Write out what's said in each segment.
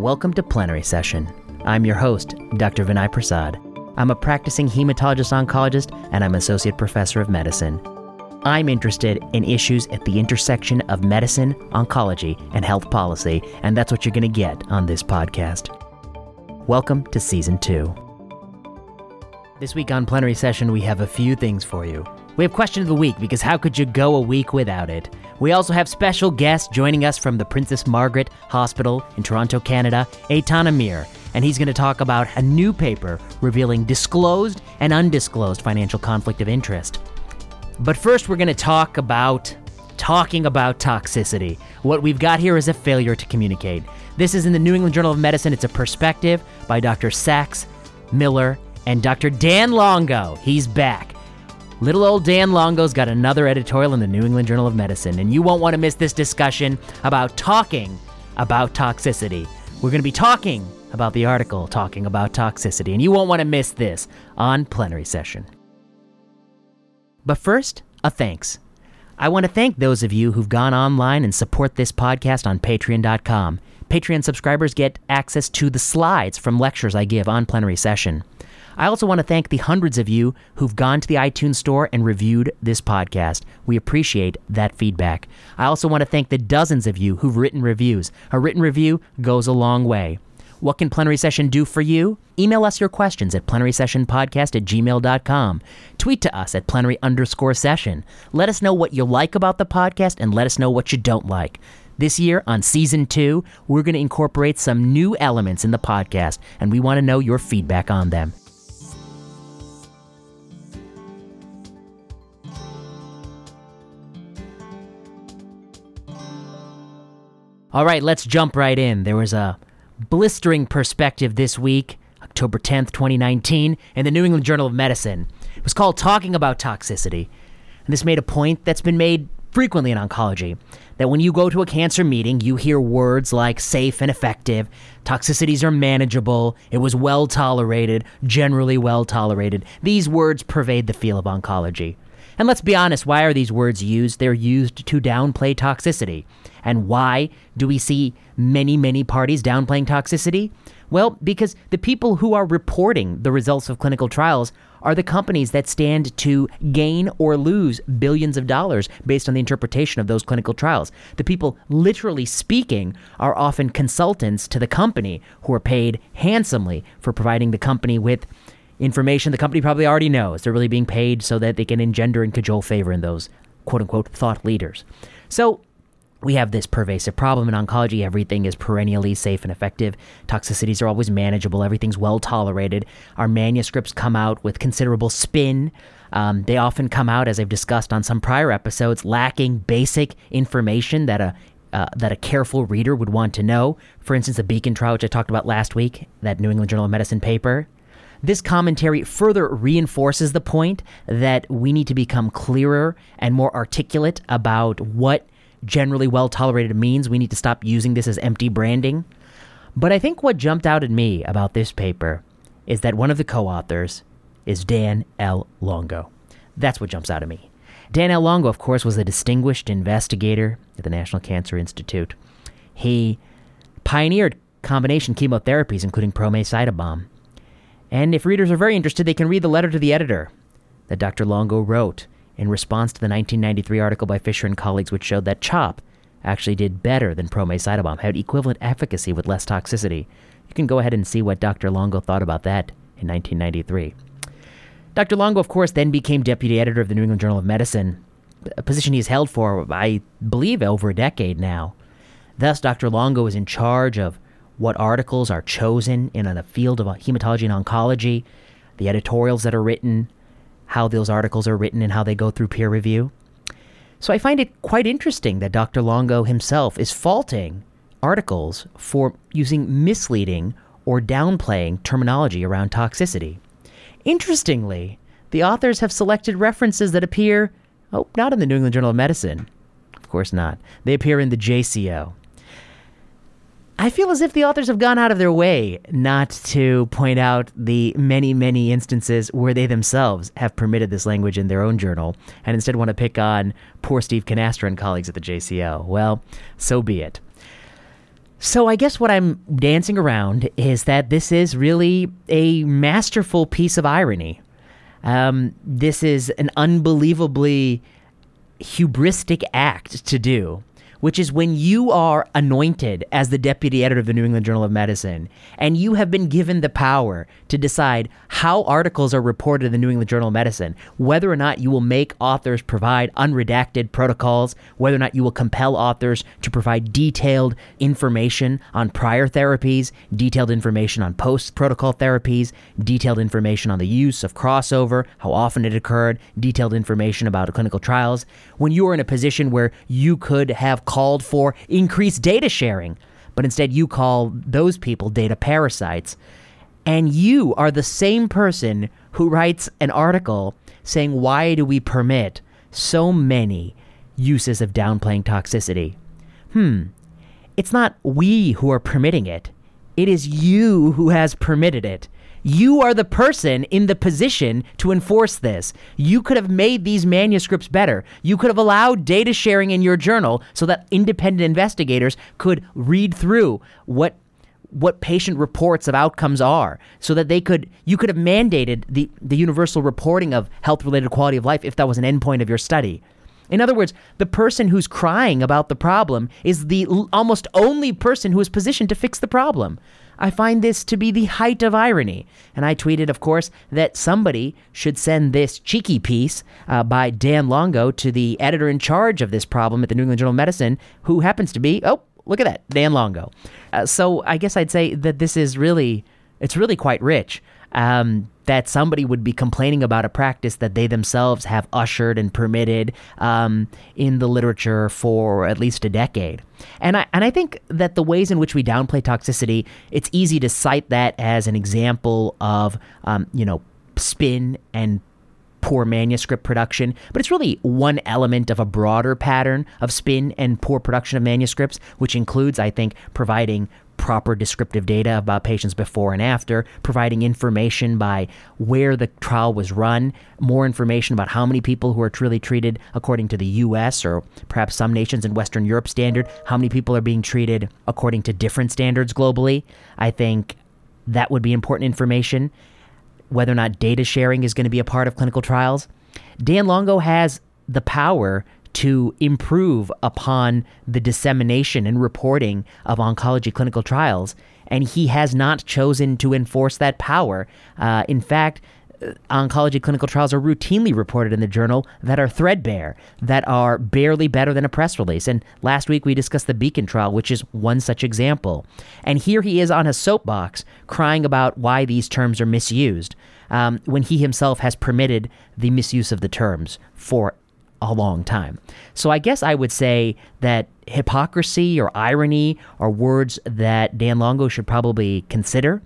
Welcome to Plenary Session. I'm your host, Dr. Vinay Prasad. I'm a practicing hematologist oncologist and I'm associate professor of medicine. I'm interested in issues at the intersection of medicine, oncology, and health policy, and that's what you're going to get on this podcast. Welcome to Season 2. This week on Plenary Session, we have a few things for you. We have Question of the Week because how could you go a week without it? We also have special guests joining us from the Princess Margaret Hospital in Toronto, Canada, Eitan Amir, and he's going to talk about a new paper revealing disclosed and undisclosed financial conflict of interest. But first, we're going to talk about talking about toxicity. What we've got here is a failure to communicate. This is in the New England Journal of Medicine. It's a perspective by Dr. Sachs, Miller, and Dr. Dan Longo. He's back. Little old Dan Longo's got another editorial in the New England Journal of Medicine, and you won't want to miss this discussion about talking about toxicity. We're going to be talking about the article talking about toxicity, and you won't want to miss this on plenary session. But first, a thanks. I want to thank those of you who've gone online and support this podcast on patreon.com. Patreon subscribers get access to the slides from lectures I give on plenary session. I also want to thank the hundreds of you who've gone to the iTunes store and reviewed this podcast. We appreciate that feedback. I also want to thank the dozens of you who've written reviews. A written review goes a long way. What can Plenary Session do for you? Email us your questions at plenarysessionpodcast at gmail.com. Tweet to us at plenary underscore session. Let us know what you like about the podcast and let us know what you don't like. This year, on season two, we're going to incorporate some new elements in the podcast, and we want to know your feedback on them. All right, let's jump right in. There was a blistering perspective this week, October 10th, 2019, in the New England Journal of Medicine. It was called Talking About Toxicity. And this made a point that's been made frequently in oncology that when you go to a cancer meeting, you hear words like safe and effective, toxicities are manageable, it was well tolerated, generally well tolerated. These words pervade the feel of oncology. And let's be honest, why are these words used? They're used to downplay toxicity. And why do we see many, many parties downplaying toxicity? Well, because the people who are reporting the results of clinical trials are the companies that stand to gain or lose billions of dollars based on the interpretation of those clinical trials. The people, literally speaking, are often consultants to the company who are paid handsomely for providing the company with information the company probably already knows. They're really being paid so that they can engender and cajole favor in those quote unquote thought leaders. So we have this pervasive problem in oncology. Everything is perennially safe and effective. Toxicities are always manageable. Everything's well tolerated. Our manuscripts come out with considerable spin. Um, they often come out, as I've discussed on some prior episodes, lacking basic information that a uh, that a careful reader would want to know. For instance, the Beacon trial, which I talked about last week, that New England Journal of Medicine paper. This commentary further reinforces the point that we need to become clearer and more articulate about what generally well tolerated means. We need to stop using this as empty branding. But I think what jumped out at me about this paper is that one of the co authors is Dan L. Longo. That's what jumps out at me. Dan L. Longo, of course, was a distinguished investigator at the National Cancer Institute. He pioneered combination chemotherapies, including ProMACE-CytaBOM. And if readers are very interested, they can read the letter to the editor that Dr. Longo wrote in response to the 1993 article by Fisher and colleagues, which showed that CHOP actually did better than ProMACE-CytaBOM, had equivalent efficacy with less toxicity. You can go ahead and see what Dr. Longo thought about that in 1993. Dr. Longo, of course, then became deputy editor of the New England Journal of Medicine, a position he's held for, I believe, over a decade now. Thus, Dr. Longo is in charge of what articles are chosen in the field of hematology and oncology, the editorials that are written, how those articles are written, and how they go through peer review. So I find it quite interesting that Dr. Longo himself is faulting articles for using misleading or downplaying terminology around toxicity. Interestingly, the authors have selected references that appear, oh, not in the New England Journal of Medicine. Of course not. They appear in the JCO. I feel as if the authors have gone out of their way not to point out the many, many instances where they themselves have permitted this language in their own journal and instead want to pick on poor Steve Cannistra and colleagues at the JCO. Well, so be it. So I guess what I'm dancing around is that this is really a masterful piece of irony. Um, this is an unbelievably hubristic act to do which is when you are anointed as the deputy editor of the New England Journal of Medicine and you have been given the power to decide how articles are reported in the New England Journal of Medicine, whether or not you will make authors provide unredacted protocols, whether or not you will compel authors to provide detailed information on prior therapies, detailed information on post protocol therapies, detailed information on the use of crossover, how often it occurred, detailed information about clinical trials, when you are in a position where you could have called for increased data sharing, but instead you call those people data parasites. And you are the same person who writes an article saying, Why do we permit so many uses of downplaying toxicity? Hmm, it's not we who are permitting it, it is you who has permitted it. You are the person in the position to enforce this. You could have made these manuscripts better. You could have allowed data sharing in your journal so that independent investigators could read through what what patient reports of outcomes are so that they could you could have mandated the, the universal reporting of health related quality of life if that was an endpoint of your study. In other words, the person who's crying about the problem is the l- almost only person who is positioned to fix the problem. I find this to be the height of irony. And I tweeted, of course, that somebody should send this cheeky piece uh, by Dan Longo to the editor in charge of this problem at the New England Journal of Medicine, who happens to be, oh, look at that, Dan Longo. Uh, so I guess I'd say that this is really, it's really quite rich. Um, that somebody would be complaining about a practice that they themselves have ushered and permitted um, in the literature for at least a decade. And I, and I think that the ways in which we downplay toxicity, it's easy to cite that as an example of, um, you know, spin and poor manuscript production, but it's really one element of a broader pattern of spin and poor production of manuscripts, which includes, I think, providing proper descriptive data about patients before and after, providing information by where the trial was run, more information about how many people who are truly treated according to the US or perhaps some nations in Western Europe standard, how many people are being treated according to different standards globally. I think that would be important information. Whether or not data sharing is going to be a part of clinical trials. Dan Longo has the power to improve upon the dissemination and reporting of oncology clinical trials, and he has not chosen to enforce that power. Uh, in fact, uh, oncology clinical trials are routinely reported in the journal that are threadbare, that are barely better than a press release. And last week we discussed the Beacon trial, which is one such example. And here he is on a soapbox crying about why these terms are misused. Um, when he himself has permitted the misuse of the terms for a long time. So I guess I would say that hypocrisy or irony are words that Dan Longo should probably consider.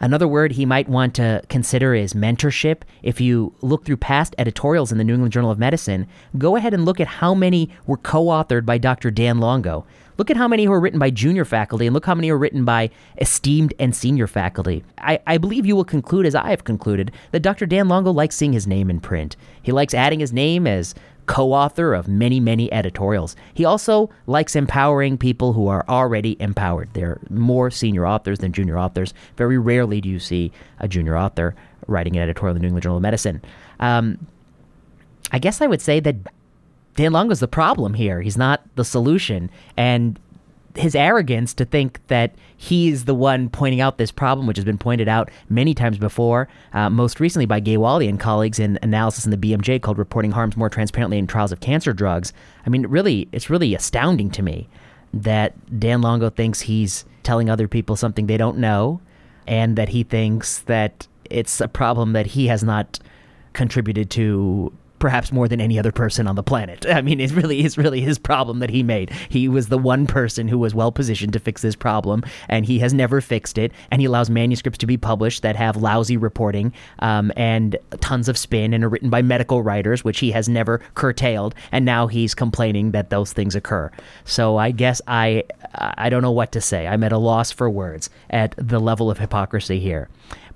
Another word he might want to consider is mentorship. If you look through past editorials in the New England Journal of Medicine, go ahead and look at how many were co authored by Dr. Dan Longo. Look at how many were written by junior faculty and look how many are written by esteemed and senior faculty. I, I believe you will conclude, as I have concluded, that Dr. Dan Longo likes seeing his name in print. He likes adding his name as co author of many, many editorials. He also likes empowering people who are already empowered. There are more senior authors than junior authors. Very rarely do you see a junior author writing an editorial in the New England Journal of Medicine. Um, I guess I would say that Dan Longo's the problem here. He's not the solution. And his arrogance to think that he's the one pointing out this problem, which has been pointed out many times before, uh, most recently by Gyawali and colleagues in analysis in the BMJ called "Reporting Harms More Transparently in Trials of Cancer Drugs." I mean, really, it's really astounding to me that Dan Longo thinks he's telling other people something they don't know, and that he thinks that it's a problem that he has not contributed to perhaps more than any other person on the planet. I mean, it really is really his problem that he made. He was the one person who was well positioned to fix this problem, and he has never fixed it. And he allows manuscripts to be published that have lousy reporting um, and tons of spin and are written by medical writers, which he has never curtailed. And now he's complaining that those things occur. So I guess I I don't know what to say. I'm at a loss for words at the level of hypocrisy here.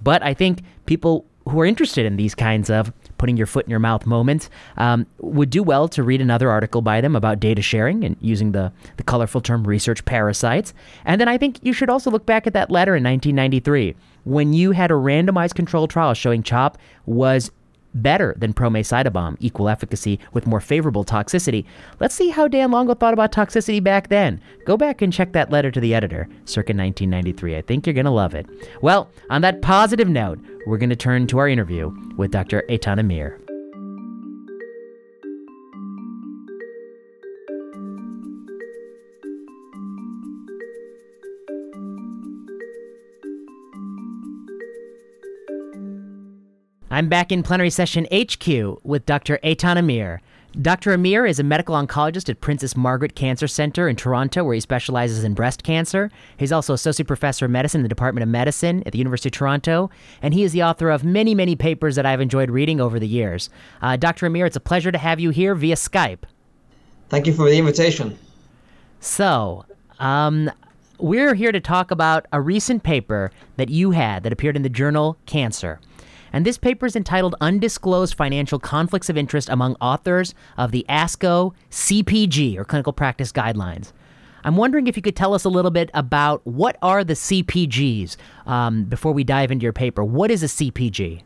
But I think people who are interested in these kinds of putting your foot in your mouth moment, um, would do well to read another article by them about data sharing and using the, the colorful term research parasites. And then I think you should also look back at that letter in 1993 when you had a randomized controlled trial showing CHOP was better than ProMACE-CytaBOM, equal efficacy with more favorable toxicity. Let's see how Dan Longo thought about toxicity back then. Go back and check that letter to the editor, circa 1993. I think you're going to love it. Well, on that positive note, we're going to turn to our interview with Dr. Eitan Amir. I'm back in plenary session HQ with Dr. Eitan Amir. Dr. Amir is a medical oncologist at Princess Margaret Cancer Center in Toronto, where he specializes in breast cancer. He's also associate professor of medicine in the Department of Medicine at the University of Toronto, and he is the author of many, many papers that I've enjoyed reading over the years. Uh, Dr. Amir, it's a pleasure to have you here via Skype. Thank you for the invitation. So, um, we're here to talk about a recent paper that you had that appeared in the journal Cancer and this paper is entitled Undisclosed Financial Conflicts of Interest Among Authors of the ASCO CPG, or Clinical Practice Guidelines. I'm wondering if you could tell us a little bit about what are the CPGs um, before we dive into your paper. What is a CPG?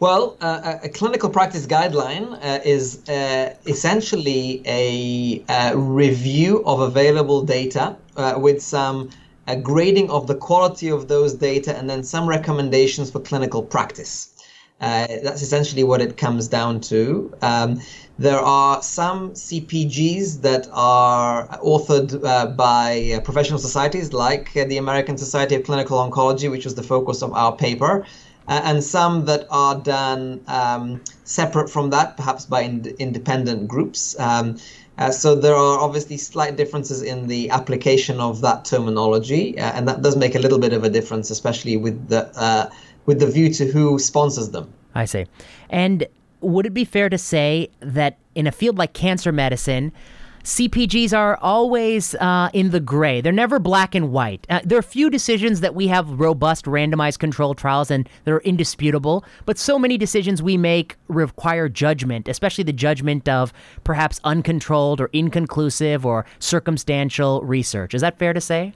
Well, uh, a clinical practice guideline uh, is uh, essentially a, a, review of available data uh, with some a grading of the quality of those data, and then some recommendations for clinical practice. Uh, that's essentially what it comes down to. Um, there are some CPGs that are authored uh, by uh, professional societies like uh, the American Society of Clinical Oncology, which was the focus of our paper, uh, and some that are done um, separate from that, perhaps by ind- independent groups. Um, uh, so there are obviously slight differences in the application of that terminology, uh, and that does make a little bit of a difference, especially with the uh, with the view to who sponsors them. I see. And would it be fair to say that in a field like cancer medicine, CPGs are always uh, in the gray. They're never black and white. Uh, there are few decisions that we have robust randomized control trials and they're indisputable, but so many decisions we make require judgment, especially the judgment of perhaps uncontrolled or inconclusive or circumstantial research. Is that fair to say?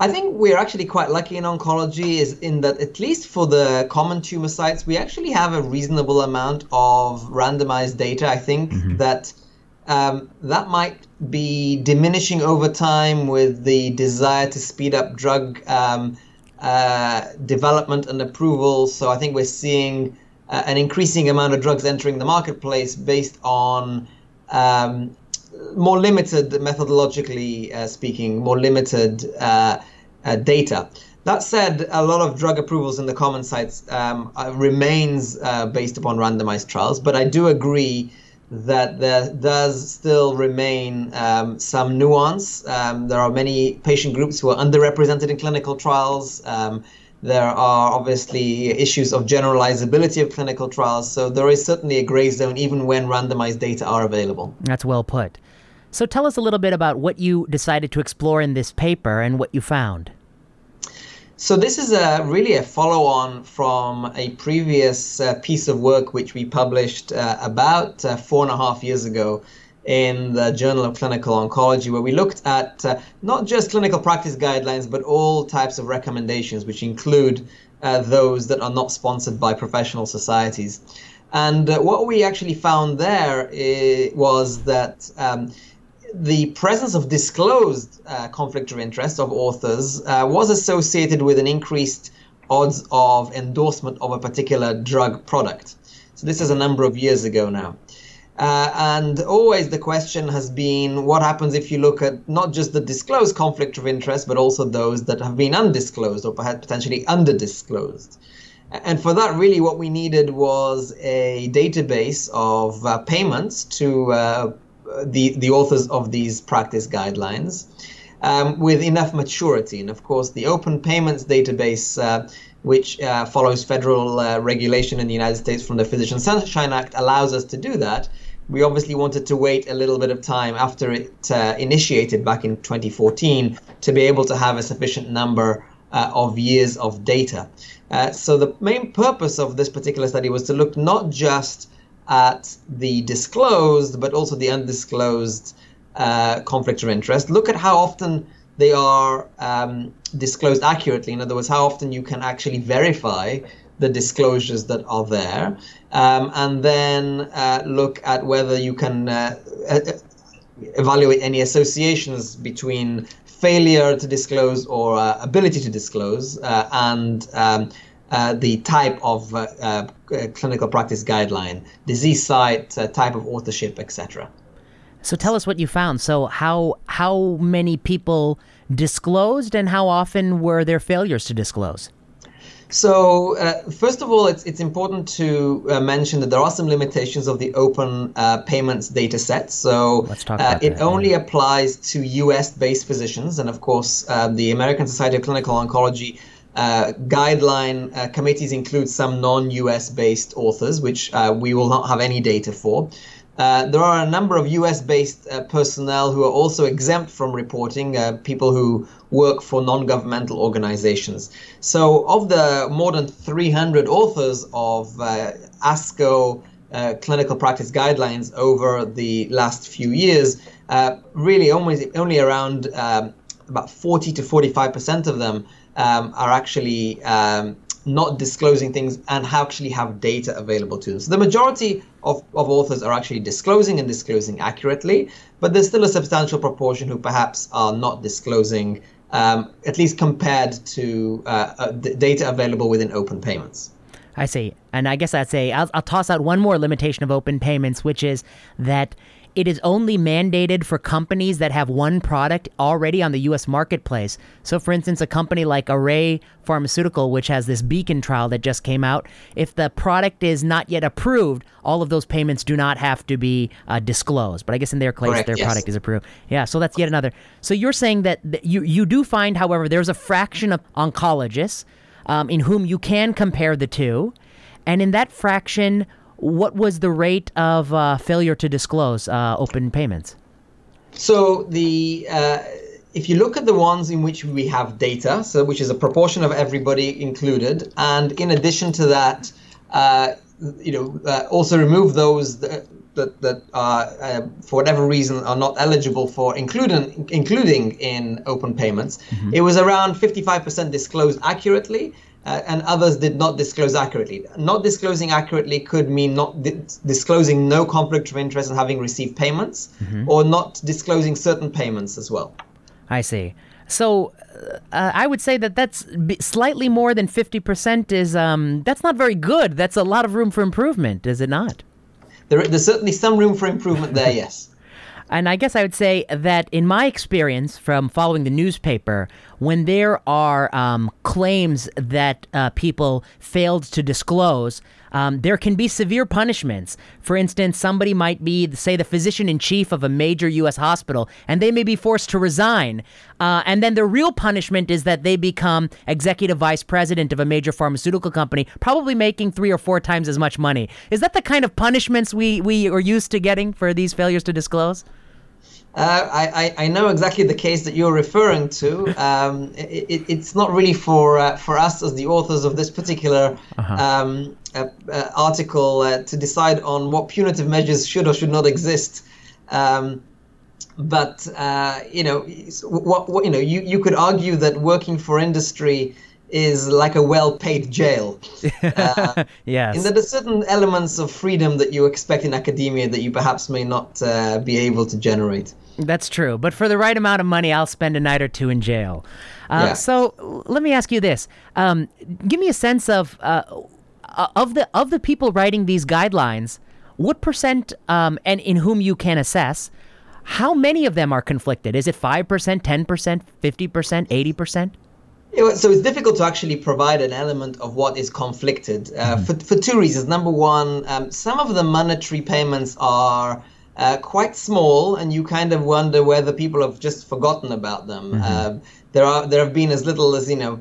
I think we're actually quite lucky in oncology is in that at least for the common tumor sites, we actually have a reasonable amount of randomized data. I think mm-hmm. that um, that might be diminishing over time with the desire to speed up drug um, uh, development and approval. So I think we're seeing uh, an increasing amount of drugs entering the marketplace based on um, more limited, methodologically uh, speaking, more limited uh, uh, data. That said, a lot of drug approvals in the common sites um, uh, remains based upon randomized trials, but I do agree that there does still remain um, some nuance. Um, there are many patient groups who are underrepresented in clinical trials. Um, there are obviously issues of generalizability of clinical trials. So there is certainly a gray zone even when randomized data are available. That's well put. So tell us a little bit about what you decided to explore in this paper and what you found. So this is a really a follow-on from a previous uh, piece of work which we published uh, about uh, four and a half years ago in the Journal of Clinical Oncology, where we looked at uh, not just clinical practice guidelines, but all types of recommendations, which include uh, those that are not sponsored by professional societies. And uh, what we actually found there was that um, the presence of disclosed uh, conflict of interest of authors uh, was associated with an increased odds of endorsement of a particular drug product. So this is a number of years ago now. Uh, and always the question has been what happens if you look at not just the disclosed conflict of interest, but also those that have been undisclosed or perhaps potentially underdisclosed. And for that, really, what we needed was a database of uh, payments to uh, the, the authors of these practice guidelines um, with enough maturity. And of course, the Open Payments Database, uh, which uh, follows federal uh, regulation in the United States from the Physician Sunshine Act, allows us to do that. We obviously wanted to wait a little bit of time after it uh, initiated back in 2014 to be able to have a sufficient number uh, of years of data. Uh, so the main purpose of this particular study was to look not just at the disclosed, but also the undisclosed uh, conflicts of interest. Look at how often they are um, disclosed accurately. In other words, how often you can actually verify the disclosures that are there, um, and then uh, look at whether you can uh, evaluate any associations between failure to disclose or uh, ability to disclose uh, and um, uh, the type of uh, uh, clinical practice guideline, disease site, uh, type of authorship, etc. So tell us what you found. So how how many people disclosed, and how often were there failures to disclose? So, uh, first of all, it's, it's important to uh, mention that there are some limitations of the open uh, payments data set. So, uh, it that, only yeah. applies to US based physicians. And of course, uh, the American Society of Clinical Oncology uh, guideline committees include some non US based authors, which we will not have any data for. Uh, there are a number of US based uh, personnel who are also exempt from reporting, uh, people who work for non governmental organizations. So, of the more than 300 authors of uh, ASCO uh, clinical practice guidelines over the last few years, really only, only around um, about 40 to 45% of them um, are actually um, not disclosing things and actually have data available to them. So the majority of, of authors are actually disclosing and disclosing accurately, but there's still a substantial proportion who perhaps are not disclosing, um, at least compared to uh, uh, data available within open payments. I see. And I guess I'd say I'll, I'll toss out one more limitation of open payments, which is that it is only mandated for companies that have one product already on the US marketplace. So, for instance, a company like Array Pharmaceutical, which has this Beacon trial that just came out, if the product is not yet approved, all of those payments do not have to be uh, disclosed. But I guess in their case, Correct, their yes. product is approved. Yeah, so that's yet another. So, you're saying that that you, you do find, however, there's a fraction of oncologists um, in whom you can compare the two. And in that fraction, what was the rate of uh, failure to disclose uh, open payments? So the uh, if you look at the ones in which we have data, so which is a proportion of everybody included, and in addition to that, uh, you know, uh, also remove those that that, that are uh, for whatever reason are not eligible for including including in open payments. It was around 55% disclosed accurately. Uh, and others did not disclose accurately. Not disclosing accurately could mean not di- disclosing no conflict of interest and having received payments, or not disclosing certain payments as well. I see. So uh, I would say that that's b- slightly more than 50% is um, that's not very good. That's a lot of room for improvement, is it not? There, there's certainly some room for improvement there, yes. And I guess I would say that in my experience from following the newspaper, when there are um, claims that uh, people failed to disclose, um, there can be severe punishments. For instance, somebody might be, say, the physician in chief of a major U.S. hospital, and they may be forced to resign. Uh, and then the real punishment is that they become executive vice president of a major pharmaceutical company, probably making three or four times as much money. Is that the kind of punishments we, we are used to getting for these failures to disclose? Uh, I, I, know exactly the case that you're referring to. Um, it, it, it's not really for uh, for us as the authors of this particular um, uh, uh, article uh, to decide on what punitive measures should or should not exist. Um, but uh, you know, what, what you know, you, you could argue that working for industry is like a well-paid jail. Uh, yes. and there are certain elements of freedom that you expect in academia that you perhaps may not uh, be able to generate. That's true. But for the right amount of money, I'll spend a night or two in jail. Uh, Yeah. So let me ask you this: um, Give me a sense of uh, of the of the people writing these guidelines. What percent, um, and in whom you can assess, how many of them are conflicted? Is it five percent, ten percent, fifty percent, eighty percent? Yeah, So it's difficult to actually provide an element of what is conflicted uh, for, for two reasons. Number one, um, some of the monetary payments are uh, quite small, and you kind of wonder whether people have just forgotten about them. Um, there are there have been as little as you know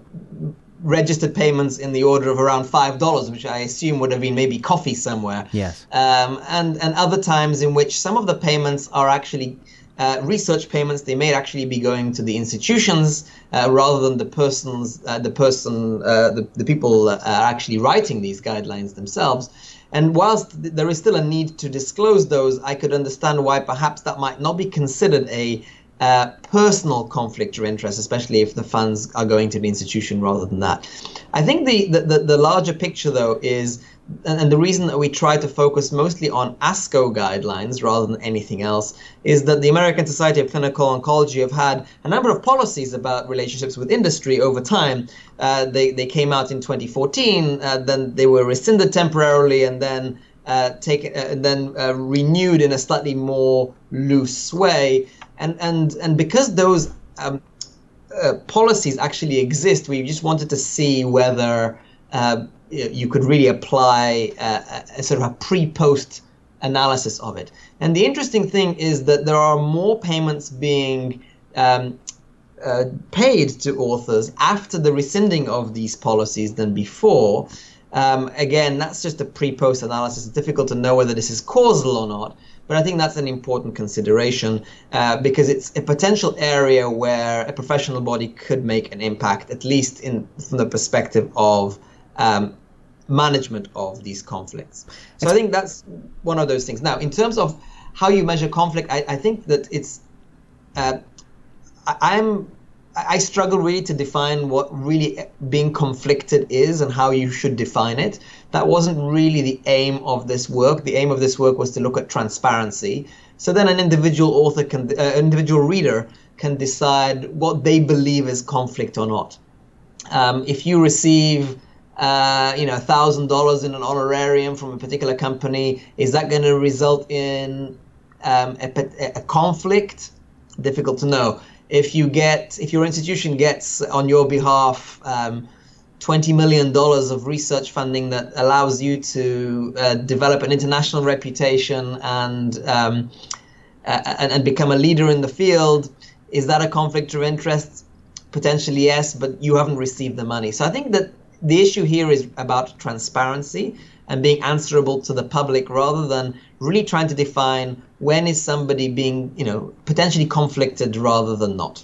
registered payments in the order of around five dollars, which I assume would have been maybe coffee somewhere. Yes. Um, and and other times in which some of the payments are actually uh, research payments they may actually be going to the institutions uh, rather than the persons uh, the person uh, the, the people are actually writing these guidelines themselves and whilst there is still a need to disclose those i could understand why perhaps that might not be considered a uh, personal conflict of interest, especially if the funds are going to the institution rather than that. I think the, the, the larger picture, though, is and the reason that we try to focus mostly on ASCO guidelines rather than anything else is that the American Society of Clinical Oncology have had a number of policies about relationships with industry over time. Uh, they, they came out in 2014, uh, then they were rescinded temporarily, and then uh, uh, and then uh, renewed in a slightly more loose way. And and and because those um, uh, policies actually exist, we just wanted to see whether you could really apply a, a sort of a pre-post analysis of it. And the interesting thing is that there are more payments being um, uh, paid to authors after the rescinding of these policies than before. Um, again, that's just a pre-post analysis. It's difficult to know whether this is causal or not, but I think that's an important consideration uh, because it's a potential area where a professional body could make an impact, at least in from the perspective of um, management of these conflicts. So I think that's one of those things. Now, in terms of how you measure conflict, I, I think that it's uh, I, I'm I struggle really to define what really being conflicted is and how you should define it. That wasn't really the aim of this work. The aim of this work was to look at transparency. So then an individual author can, uh, individual reader can decide what they believe is conflict or not. Um, if you receive uh, you know, thousand dollars in an honorarium from a particular company, is that going to result in um, a, a, conflict? Difficult to know. If you get, if your institution gets on your behalf um, twenty million dollars of research funding that allows you to uh, develop an international reputation and, um, uh, and and become a leader in the field, is that a conflict of interest? Potentially yes, but you haven't received the money. So I think that the issue here is about transparency and being answerable to the public rather than really trying to define when is somebody being, you know, potentially conflicted rather than not.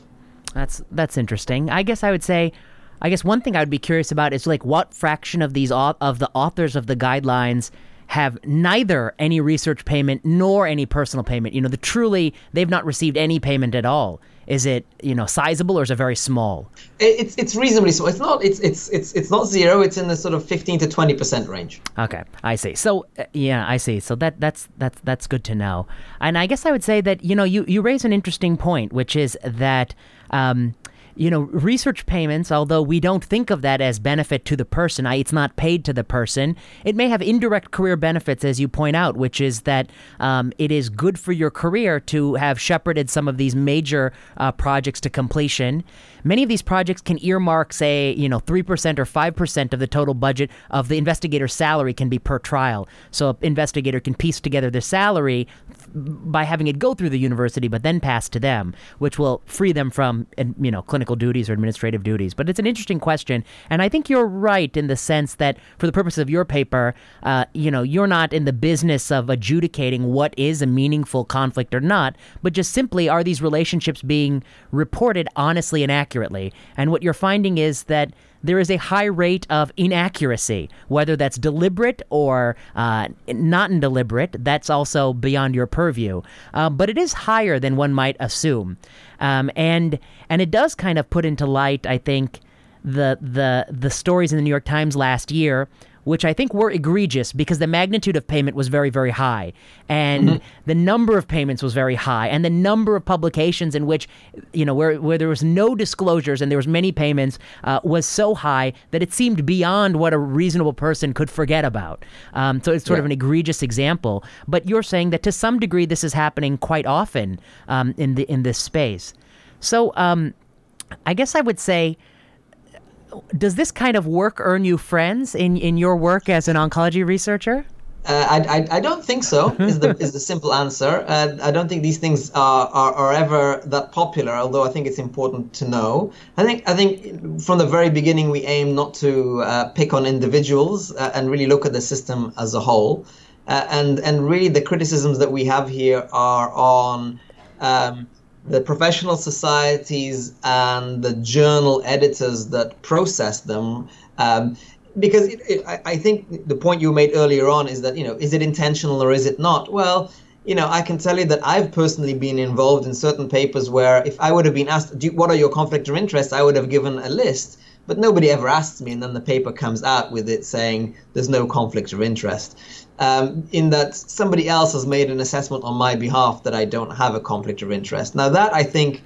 That's that's interesting. I guess I would say I guess one thing I would be curious about is like what fraction of these of the authors of the guidelines have neither any research payment nor any personal payment. You know, the truly they've not received any payment at all. Is it you know sizable or is it very small? It's it's reasonably small. It's not it's it's it's it's not zero. It's in the sort of fifteen to twenty percent range. Okay, I see. So uh, yeah, I see. So that that's that's that's good to know. And I guess I would say that you know you you raise an interesting point, which is that. Um, you know, research payments, although we don't think of that as benefit to the person, it's not paid to the person, it may have indirect career benefits, as you point out, which is that um, it is good for your career to have shepherded some of these major uh, projects to completion. Many of these projects can earmark, say, you know, 3% or 5% of the total budget of the investigator's salary can be per trial. So an investigator can piece together their salary by having it go through the university, but then pass to them, which will free them from, you know, clinical duties or administrative duties. But it's an interesting question, and I think you're right in the sense that, for the purpose of your paper, uh, you know, you're not in the business of adjudicating what is a meaningful conflict or not, but just simply are these relationships being reported honestly and accurately? And what you're finding is that there is a high rate of inaccuracy, whether that's deliberate or uh, not deliberate. That's also beyond your purview, uh, but it is higher than one might assume, um, and and it does kind of put into light, I think, the the the stories in the New York Times last year which I think were egregious because the magnitude of payment was very, very high. And mm-hmm. the number of payments was very high. And the number of publications in which, you know, where, where there was no disclosures and there was many payments uh, was so high that it seemed beyond what a reasonable person could forget about. Um, so it's sort yeah. of an egregious example. But you're saying that to some degree this is happening quite often um, in, the, in this space. So um, I guess I would say does this kind of work earn you friends in, in your work as an oncology researcher? Uh, I, I, I, don't think so. Is the is the simple answer. Uh, I don't think these things are, are, are ever that popular. Although I think it's important to know. I think I think from the very beginning we aim not to uh, pick on individuals uh, and really look at the system as a whole. Uh, and and really the criticisms that we have here are on um, the professional societies and the journal editors that process them. Um, because it, it, I, I think the point you made earlier on is that you know is it intentional or is it not? Well, you know, I can tell you that I've personally been involved in certain papers where if I would have been asked, what are your conflict of interest, I would have given a list, but nobody ever asks me, and then the paper comes out with it saying there's no conflict of interest. Um, in that somebody else has made an assessment on my behalf that I don't have a conflict of interest. Now that I think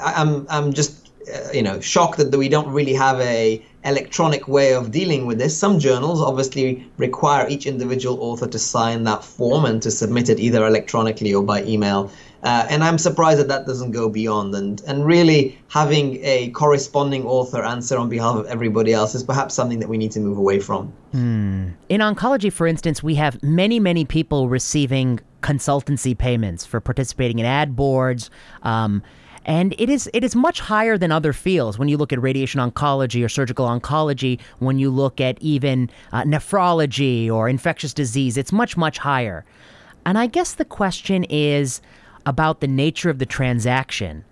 I'm I'm just uh, you know shocked that we don't really have a electronic way of dealing with this. Some journals obviously require each individual author to sign that form and to submit it either electronically or by email. Uh, and I'm surprised that that doesn't go beyond. And, and really having a corresponding author answer on behalf of everybody else is perhaps something that we need to move away from. Hmm. In oncology, for instance, we have many, many people receiving consultancy payments for participating in ad boards. Um, and it is it is much higher than other fields when you look at radiation oncology or surgical oncology. When you look at even uh, nephrology or infectious disease, it's much much higher. And I guess the question is about the nature of the transaction.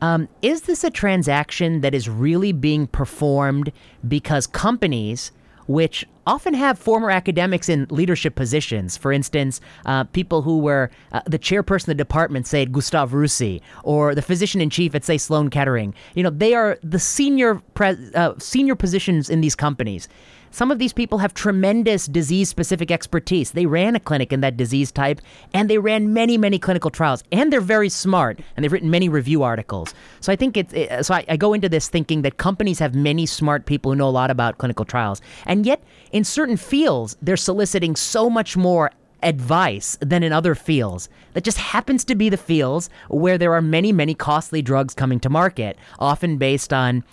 Um, is this a transaction that is really being performed because companies which often have former academics in leadership positions. For instance, uh, people who were uh, the chairperson of the department, say at Gustave Roussy, or the physician in chief at, say, Sloan Kettering. You know, they are the senior pre- uh, senior positions in these companies. Some of these people have tremendous disease specific expertise. They ran a clinic in that disease type and they ran many, many clinical trials. And they're very smart and they've written many review articles. So I think it's, it, so I, I go into this thinking that companies have many smart people who know a lot about clinical trials. And yet, in certain fields, they're soliciting so much more advice than in other fields. That just happens to be the fields where there are many, many costly drugs coming to market, often based on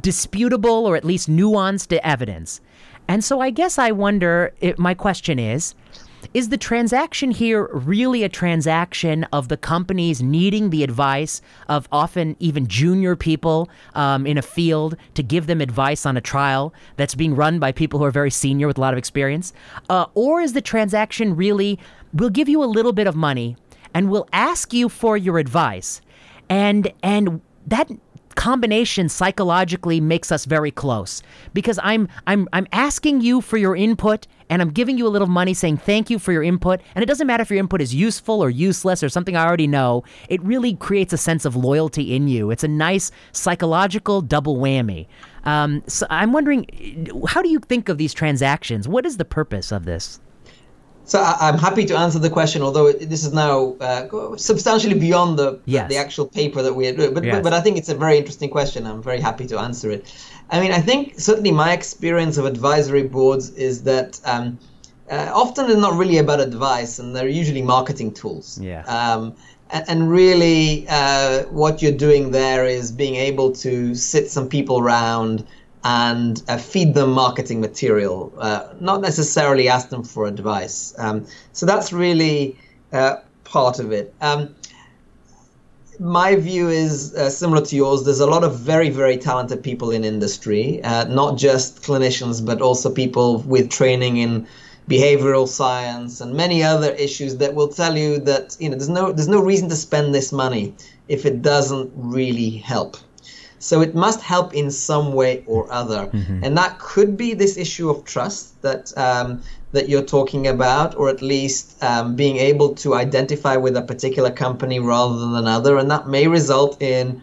disputable or at least nuanced evidence. And so I guess I wonder my question is is the transaction here really a transaction of the companies needing the advice of often even junior people um, in a field to give them advice on a trial that's being run by people who are very senior with a lot of experience? Uh, or is the transaction really, we'll give you a little bit of money and we'll ask you for your advice? And, and that combination psychologically makes us very close. Because I'm I'm I'm asking you for your input and I'm giving you a little money saying thank you for your input. And it doesn't matter if your input is useful or useless or something I already know. It really creates a sense of loyalty in you. It's a nice psychological double whammy. Um, so I'm wondering how do you think of these transactions? What is the purpose of this so I, am happy to answer the question, although this is now uh, substantially beyond the yes. the actual paper that we are doing. But, yes. but, but I think it's a very interesting question. I'm very happy to answer it. I mean, I think certainly my experience of advisory boards is that um, uh, often they're not really about advice, and they're usually marketing tools. Yeah. Um, and, and really, uh, what you're doing there is being able to sit some people around and uh, feed them marketing material, uh, not necessarily ask them for advice. Um, so that's really uh, part of it. Um, my view is uh, similar to yours. There's a lot of very, very talented people in industry, uh, not just clinicians, but also people with training in behavioral science and many other issues that will tell you that you know there's no there's no reason to spend this money if it doesn't really help. So it must help in some way or other, mm-hmm. and that could be this issue of trust that um, that you're talking about, or at least um, being able to identify with a particular company rather than another, and that may result in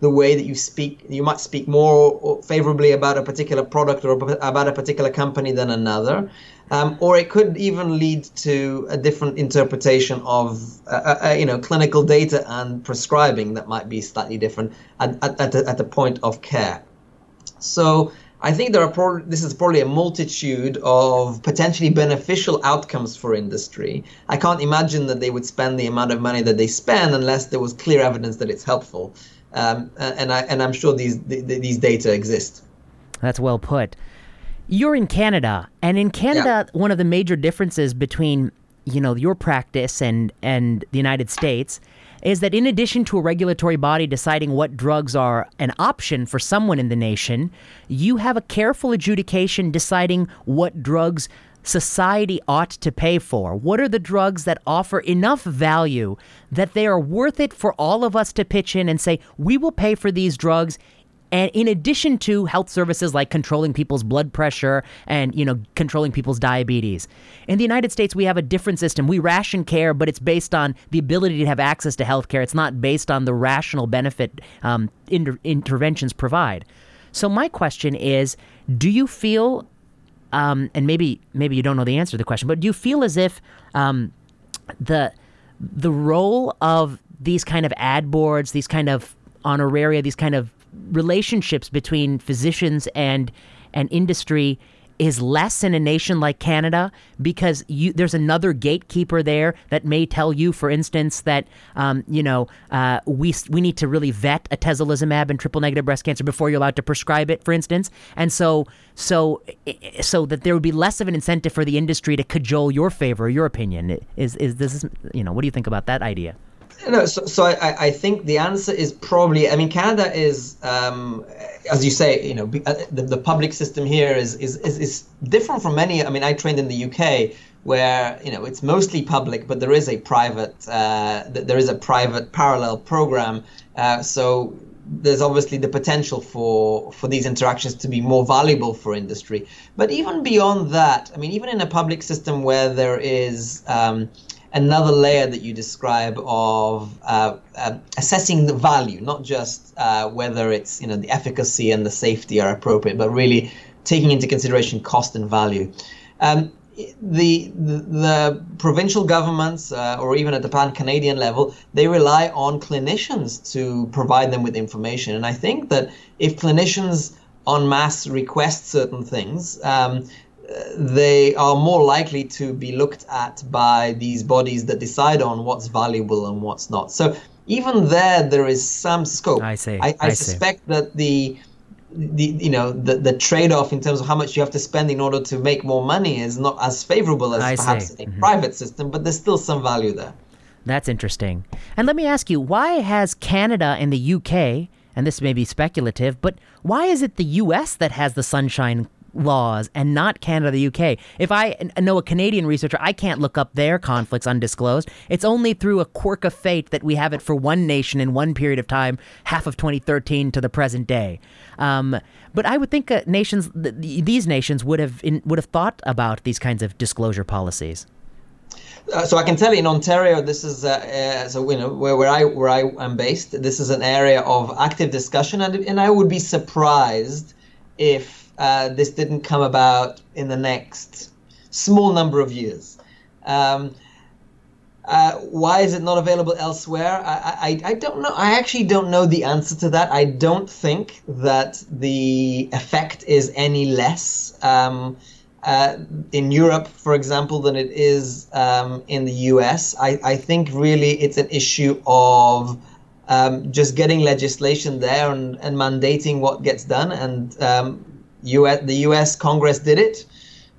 the way that you speak. You might speak more favorably about a particular product or about a particular company than another. Um, or it could even lead to a different interpretation of uh, uh, uh, you know clinical data and prescribing that might be slightly different at, at, at, the, at the point of care. So I think there are pro- this is probably a multitude of potentially beneficial outcomes for industry. I can't imagine that they would spend the amount of money that they spend unless there was clear evidence that it's helpful. Um, and I and I'm sure these these data exist. That's well put. You're in Canada, and in Canada, yeah. one of the major differences between you know your practice and and the United States is that in addition to a regulatory body deciding what drugs are an option for someone in the nation, you have a careful adjudication deciding what drugs society ought to pay for? What are the drugs that offer enough value that they are worth it for all of us to pitch in and say, we will pay for these drugs and in addition to health services like controlling people's blood pressure and you know controlling people's diabetes. In the united states we have a different system. We ration care but it's based on the ability to have access to health care. It's not based on the rational benefit um, inter- interventions provide. So my question is do you feel um, and maybe maybe you don't know the answer to the question but do you feel as if um, the the role of these kind of ad boards these kind of honoraria these kind of relationships between physicians and and industry is less in a nation like Canada because you, there's another gatekeeper there that may tell you, for instance, that um, you know uh, we we need to really vet a atezolizumab and triple negative breast cancer before you're allowed to prescribe it, for instance, and so so so that there would be less of an incentive for the industry to cajole your favor, your opinion. Is is this you know what do you think about that idea? No, so, so I, I think the answer is probably. I mean, Canada is, um, as you say, you know, uh, the, the public system here is, is is is different from many. I mean, I trained in the UK, where you know it's mostly public, but there is a private uh, there is a private parallel program. Uh, so there's obviously the potential for for these interactions to be more valuable for industry. But even beyond that, I mean, even in a public system where there is um, another layer that you describe of uh, uh, assessing the value, not just uh, whether it's you know the efficacy and the safety are appropriate, but really taking into consideration cost and value. Um, the, the, the provincial governments, uh, or even at the pan Canadian level, they rely on clinicians to provide them with information. And I think that if clinicians en masse request certain things, um, they are more likely to be looked at by these bodies that decide on what's valuable and what's not. So even there, there is some scope. I see. I, I, I suspect see. that the the you know the, the trade-off in terms of how much you have to spend in order to make more money is not as favorable as I perhaps see. a Mhm. private system, but there's still some value there. That's interesting. And let me ask you, why has Canada and the UK, and this may be speculative, but why is it the US that has the sunshine laws and not Canada, the UK? If I know a Canadian researcher, I can't look up their conflicts undisclosed. It's only through a quirk of fate that we have it for one nation in one period of time, half of 2013 to the present day. Um, but I would think uh, nations, th- th- these nations would have in, would have thought about these kinds of disclosure policies. Uh, so I can tell you in Ontario, this is uh, uh, so you know where, where I where I am based. This is an area of active discussion, and and I would be surprised if uh, this didn't come about in the next small number of years. Um, uh, why is it not available elsewhere? I, I, I don't know. I actually don't know the answer to that. I don't think that the effect is any less um, uh, in Europe, for example, than it is um, in the US. I, I think really it's an issue of um, just getting legislation there and, and mandating what gets done. And um, US, the US Congress did it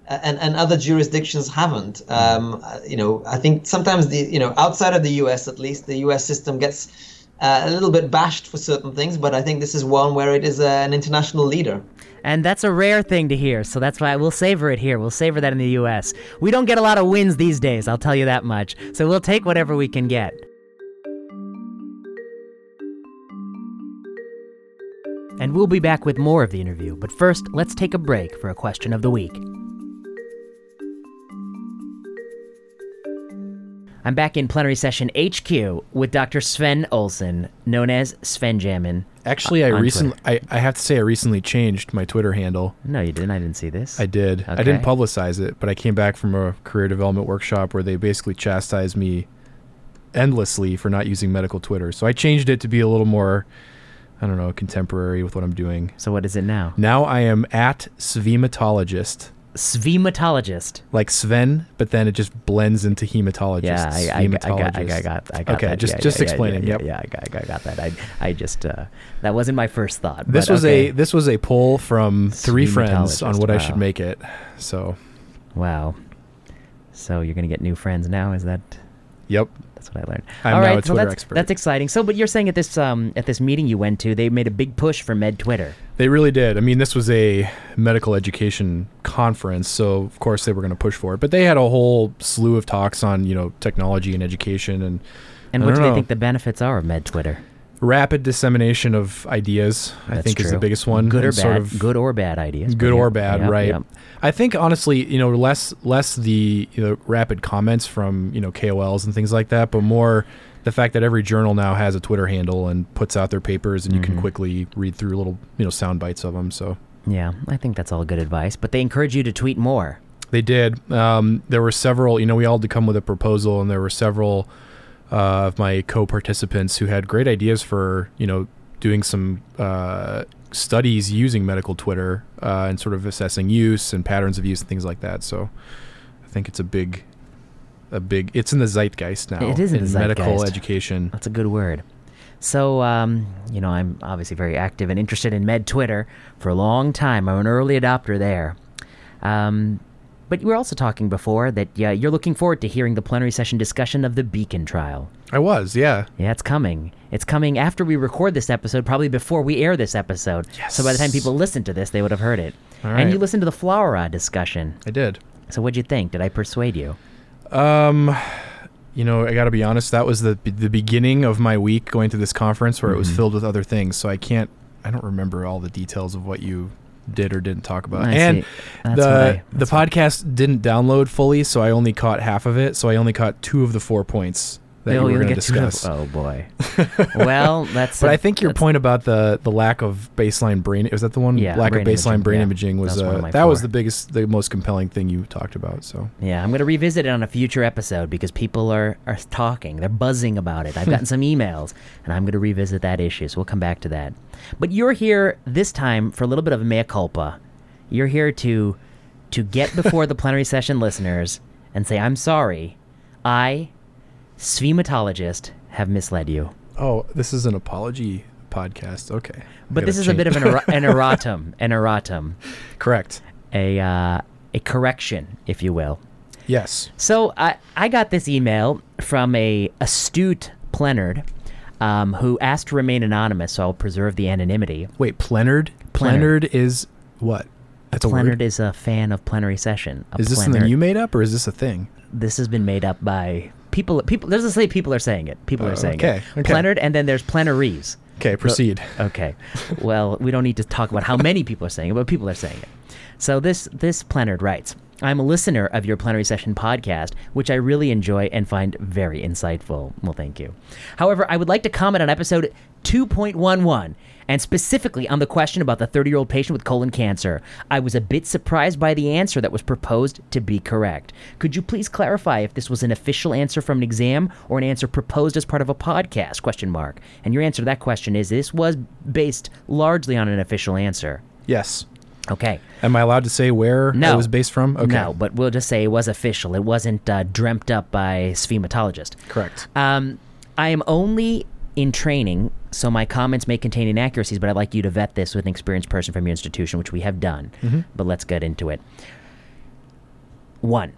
and, and other jurisdictions haven't. Um, you know, I think sometimes the you know outside of the U.S. at least the U.S. system gets uh, a little bit bashed for certain things, but I think this is one where it is uh, an international leader. And that's a rare thing to hear, so that's why we'll savor it here. We'll savor that in the US. We don't get a lot of wins these days, I'll tell you that much. So we'll take whatever we can get. And we'll be back with more of the interview, but first, let's take a break for a question of the week. I'm back in plenary session HQ with Dr. Sven Olsen, known as Sven Jammin. Actually, uh, I recently, I, I have to say, I recently changed my Twitter handle. No, you didn't. I didn't see this. I did. I didn't publicize it, but I came back from a career development workshop where they basically chastised me endlessly for not using medical Twitter. So I changed it to be a little more, I don't know, contemporary with what I'm doing. so what is it now? Now I am at Svematologist, Svematologist. like Sven, but then it just blends into hematologist. Yeah, I, I, I, got, I, got, I got, I got Okay, that. just- Yeah, just yeah, explaining, Yeah, yep. yeah, I got, I got that. I, I just, uh, that wasn't my first thought. This was okay. a this was a poll from three friends on what I should make it. So wow. So you're gonna get new friends now? Is that? Yep. That's what I learned. I'm All now right, a so Twitter that's, expert. that's exciting. So, but you're saying at this um at this meeting you went to, they made a big push for Med Twitter. They really did. I mean, this was a medical education conference, so of course they were going to push for it. But they had a whole slew of talks on, you know, technology and education and And what do don't they think the benefits are of Med Twitter? Rapid dissemination of ideas. I That's think is the biggest one. Good or bad? sort of good or bad ideas. good but or bad, yeah, right? yeah. I think honestly, you know, less less the you know rapid comments from you know KOLs and things like that, but more the fact that every journal now has a Twitter handle and puts out their papers, and you Mm-hmm. can quickly read through little you know sound bites of them. So Yeah, I think that's all good advice. But they encourage you to tweet more. they did. Um, there were several. You know, we all had to come with a proposal, and there were several uh, of my co-participants who had great ideas for you know doing some uh, studies using medical Twitter uh, and sort of assessing use and patterns of use and things like that. So I think it's a big, a big. It's in the zeitgeist now. It is in the medical zeitgeist. education. That's a good word. So, um, you know, I'm obviously very active and interested in Med Twitter for a long time. I'm an early adopter there. Um, but you were also talking before that yeah, you're looking forward to hearing the plenary session discussion of the Beacon trial. I was, yeah. Yeah, it's coming. It's coming after we record this episode, probably before we air this episode. Yes. So by the time people listen to this, they would have heard it. All And you listened to the FLAURA discussion. I did. So what'd you think? Did I persuade you? Um, you know, I got to be honest. That was the the beginning of my week going to this conference where it Mm-hmm. was filled with other things. So I can't. I don't remember all the details of what you did or didn't talk about. I and the the podcast didn't download fully, so I only caught half of it. So I only caught two of the four points that Oh, you were going to discuss. Oh boy. well, that's. But a- I think your point about the the lack of baseline brain was that the one Yeah, lack of baseline imaging, brain yeah. imaging was one uh, that was the biggest the most compelling thing you talked about. So Yeah, I'm going to revisit it on a future episode because people are, are talking. They're buzzing about it. I've gotten some emails, and I'm going to revisit that issue. So we'll come back to that. But you're here this time for a little bit of mea culpa. You're here to to get before the plenary session listeners and say, I'm sorry. I, sphenomatologist, have misled you. oh, this is an apology podcast. Okay, I But this is a bit of an, er- an erratum, an erratum, correct. a, uh, a correction, if you will. Yes. So I I got this email from a astute plenard um, who asked to remain anonymous, so I'll preserve the anonymity. Wait, plenard? Plenard. Plenard is what? That's a Plenard word. is a fan of plenary session. A Is this plenard- something you made up, or is this a thing? This has been made up by people. People. There's a say people are saying it. People Oh, are saying okay, it. okay. And then there's plenaries. Okay, proceed. Okay. Well, we don't need to talk about how many people are saying it, but people are saying it. So this this Plenard writes, I'm a listener of your plenary session podcast, which I really enjoy and find very insightful. Well, thank you. However, I would like to comment on episode 2.11 and specifically on the question about the 30 year old patient with colon cancer. I was a bit surprised by the answer that was proposed to be correct. Could you please clarify if this was an official answer from an exam or an answer proposed as part of a podcast? Question mark. And your answer to that question is this was based largely on an official answer. Yes. Okay. Am I allowed to say where No. it was based from? Okay. No, but we'll just say it was official. It wasn't uh, dreamt up by sphenomatologist. Correct. Um, I am only in training, so my comments may contain inaccuracies, but I'd like you to vet this with an experienced person from your institution, which we have done. Mm-hmm. But let's get into it. One.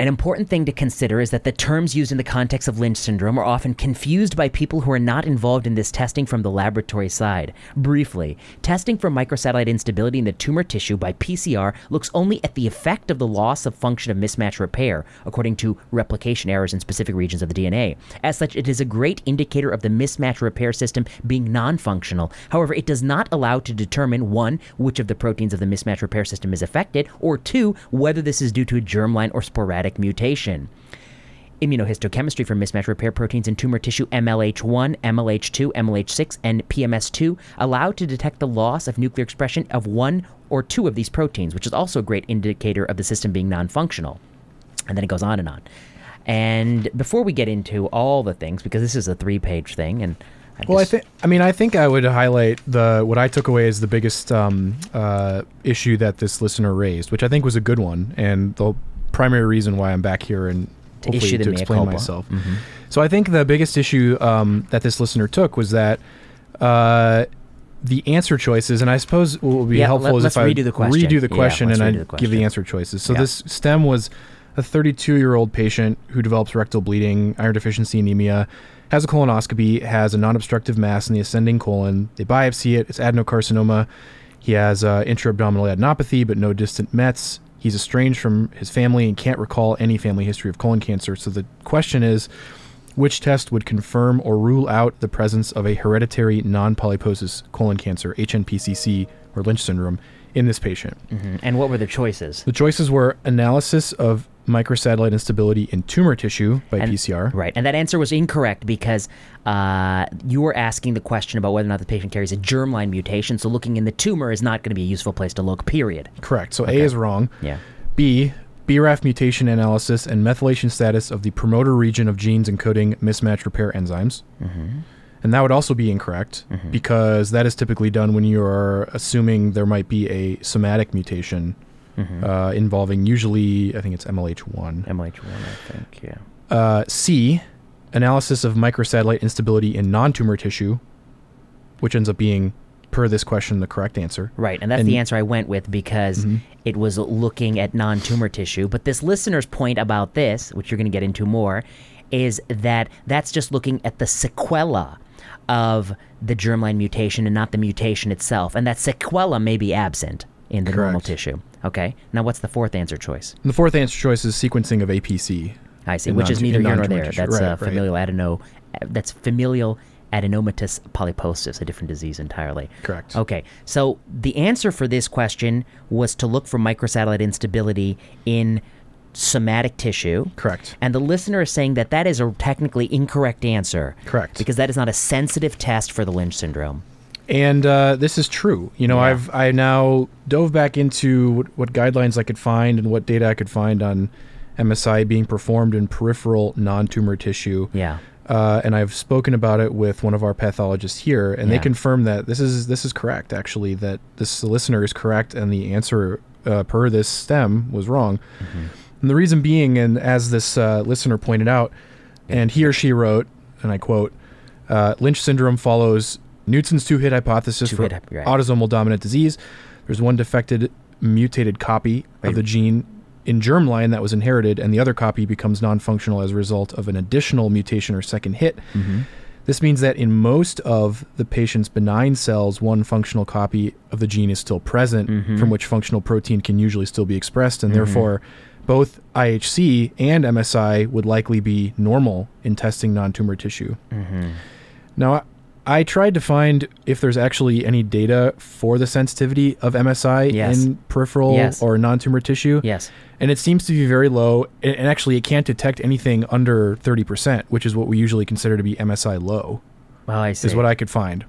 An important thing to consider is that the terms used in the context of Lynch syndrome are often confused by people who are not involved in this testing from the laboratory side. Briefly, testing for microsatellite instability in the tumor tissue by PCR looks only at the effect of the loss of function of mismatch repair, according to replication errors in specific regions of the DNA. As such, it is a great indicator of the mismatch repair system being non functional. However, it does not allow to determine one, which of the proteins of the mismatch repair system is affected, or two, whether this is due to a germline or sporadic mutation. Immunohistochemistry for mismatch repair proteins in tumor tissue MLH1, MSH2, MSH6, and PMS2 allow to detect the loss of nuclear expression of one or two of these proteins, which is also a great indicator of the system being non functional. And then it goes on and on. And before we get into all the things, because this is a three page thing, and I Well, I think. I mean, I think I would highlight the what I took away as the biggest um, uh, issue that this listener raised, which I think was a good one, and the primary reason why I'm back here and To hopefully issue to explain myself. Mhm. So I think the biggest issue um, that this listener took was that. Uh, the answer choices, and I suppose what would be Yeah, helpful let- is if I redo the question. redo the question let's and I give the answer choices. So Yeah. this stem was a 32 year old patient who develops rectal bleeding, iron deficiency anemia, has a colonoscopy, has a non obstructive mass in the ascending colon. They biopsy it, it's adenocarcinoma. He has uh, intra-abdominal adenopathy, but no distant Mets. He's estranged from his family and can't recall any family history of colon cancer. So the question is which test would confirm or rule out the presence of a hereditary non polyposis colon cancer, HNPCC, or Lynch syndrome, in this patient? Mhm. And what were the choices? The choices were analysis of microsatellite instability in tumor tissue by And- PCR. Right, and that answer was incorrect because uh, you were asking the question about whether or not the patient carries a germline mutation. So looking in the tumor is not going to be a useful place to look. Period. Correct. So A is wrong. Yeah. B, BRAF mutation analysis and methylation status of the promoter region of genes encoding mismatch repair enzymes. And that would also be incorrect because that is typically done when you are assuming there might be a somatic mutation uh, involving usually, I think it's MLH1. MLH1, I think. Yeah. Uh, C, analysis of microsatellite instability in non tumor tissue, which ends up being, per this question, the correct answer. Right, and that's And- the answer I went with because Mm-hmm. it was looking at non tumor tissue. But this listener's point about this, which you're going to get into more, is that that's just looking at the sequela of the germline mutation and not the mutation itself. And that sequela may be absent in the normal tissue. Okay, now what's the fourth answer choice? And the fourth answer choice is sequencing of APC. I see, In which is neither in here nor non-tumor there. tissue. That's Right, uh, right. familial adeno. That's familial adenomatous polyposis, a different disease entirely. Correct. Okay, so the answer for this question was to look for microsatellite instability in somatic tissue. Correct. And the listener is saying that that is a technically incorrect answer. Correct. Because that is not a sensitive test for the Lynch syndrome. And uh, this is true. You know, Yeah. I've I now dove back into what, what guidelines I could find and what data I could find on MSI being performed in peripheral non-tumor tissue. Yeah. Uh, and I've spoken about it with one of our pathologists here, and Yeah. they confirm that this is this is correct. Actually, that this listener is correct, and the answer uh, per this stem was wrong. And the reason being, and as this uh, listener pointed out, and he or she wrote, and I quote, uh, Lynch syndrome follows Knudson's two-hit hypothesis for Two-hit hyp- right. autosomal dominant disease. There's one defected mutated copy Right. of the gene in germline that was inherited, and the other copy becomes non-functional as a result of an additional mutation or second hit. Mm-hmm. This means that in most of the patient's benign cells, one functional copy of the gene is still present, Mm-hmm. from which functional protein can usually still be expressed, and therefore both IHC and MSI would likely be normal in testing non tumor tissue. Mm-hmm. Now, I- tried to find if there's actually any data for the sensitivity of MSI Yes. in peripheral Yes. or non tumor tissue Yes. and it seems to be very low and and actually it can't detect anything under 30% which is what we usually consider to be msi low Well, I see. is what i could find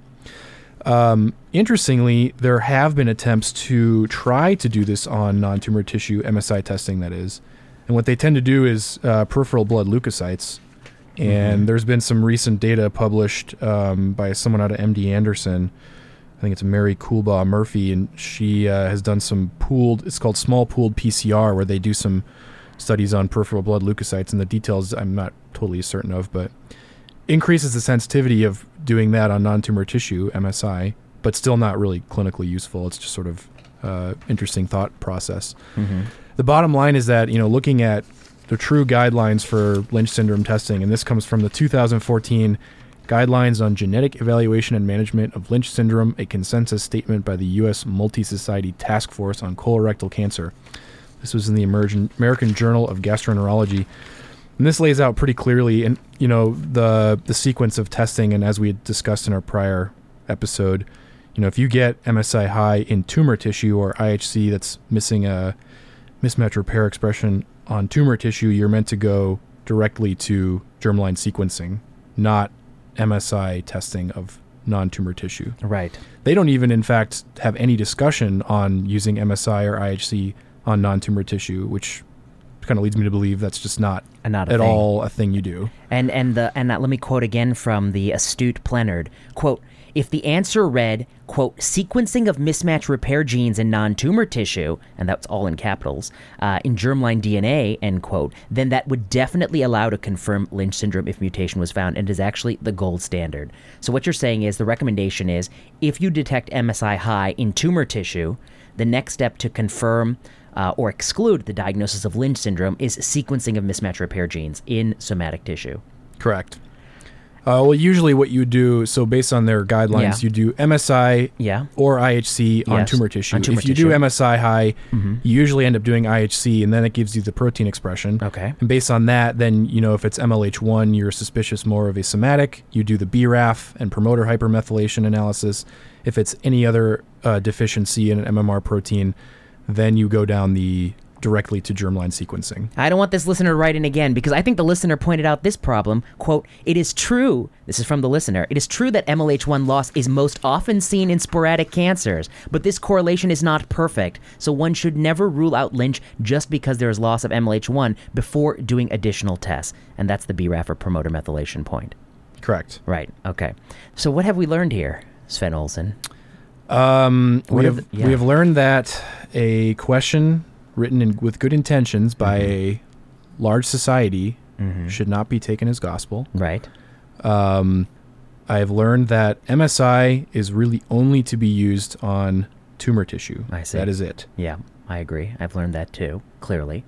um, interestingly there have been attempts to try to do this on non-tumor tissue msi testing that is and what they tend to do is uh, peripheral blood leukocytes and there's been some recent data published um, by someone out of MD Anderson I think it's Mary Coolbaugh Murphy, and she uh, has done some pooled. It's called small pooled PCR, where they do some studies on peripheral blood leukocytes, and the details I'm not totally certain of, but increases the sensitivity of doing that on non-tumor tissue (MSI), but still not really clinically useful. It's just sort of uh, interesting thought process. Mhm. The bottom line is that you know looking at the true guidelines for Lynch syndrome testing, and this comes from the 2014 Guidelines on Genetic Evaluation and Management of Lynch Syndrome, a consensus statement by the U.S. Multi Society Task Force on Colorectal Cancer. This was in the American Journal of Gastroenterology. And this lays out pretty clearly, and you know, the the sequence of testing. And as we discussed in our prior episode, you know, if you get MSI high in tumor tissue or IHC that's missing a mismatch repair expression on tumor tissue, you're meant to go directly to germline sequencing, not MSI testing of non-tumor tissue. Right. They don't even, in fact, have any discussion on using MSI or IHC on non-tumor tissue, which kind of leads me to believe that's just not, not a at thing. all a thing you do. And and the and uh, let me quote again from the astute Plenard. Quote, if the answer read, quote, sequencing of mismatch repair genes in non-tumor tissue, and that's all in capitals, uh, in germline DNA, end quote, then that would definitely allow to confirm Lynch syndrome if mutation was found, and is actually the gold standard. So what you're saying is the recommendation is if you detect MSI high in tumor tissue, the next step to confirm uh, or exclude the diagnosis of Lynch syndrome is sequencing of mismatch repair genes in somatic tissue. Correct. Uh, well, usually what you do, so based on their guidelines, Yeah. you do MSI Yeah. or IHC on Yes, tumor tissue. on tumor if you tissue. Mm-hmm. do MSI high, you usually end up doing IHC, and then it gives you the protein expression. Okay. And based on that, then you know if it's MLH1, you're suspicious more of a somatic. You do the BRAF and promoter hypermethylation analysis. If it's any other uh, deficiency in an MMR protein, then you go down the directly to germline sequencing. I don't want this listener to write in again because I think the listener pointed out this problem. Quote, it is true, this is from the listener, it is true that MLH1 loss is most often seen in sporadic cancers, but this correlation is not perfect, so one should never rule out Lynch just because there is loss of MLH1 before doing additional tests. And that's the BRAF or promoter methylation point. Correct. Right, okay. So what have we learned here, Sven Olsen? Um, we have the- yeah. we have learned that a question written in, with good intentions by Mm-hmm. a large society should not be taken as gospel. Right? Um, I have learned that MSI is really only to be used on tumor tissue. I see. That is it. Yeah, I agree. I've learned that too, clearly.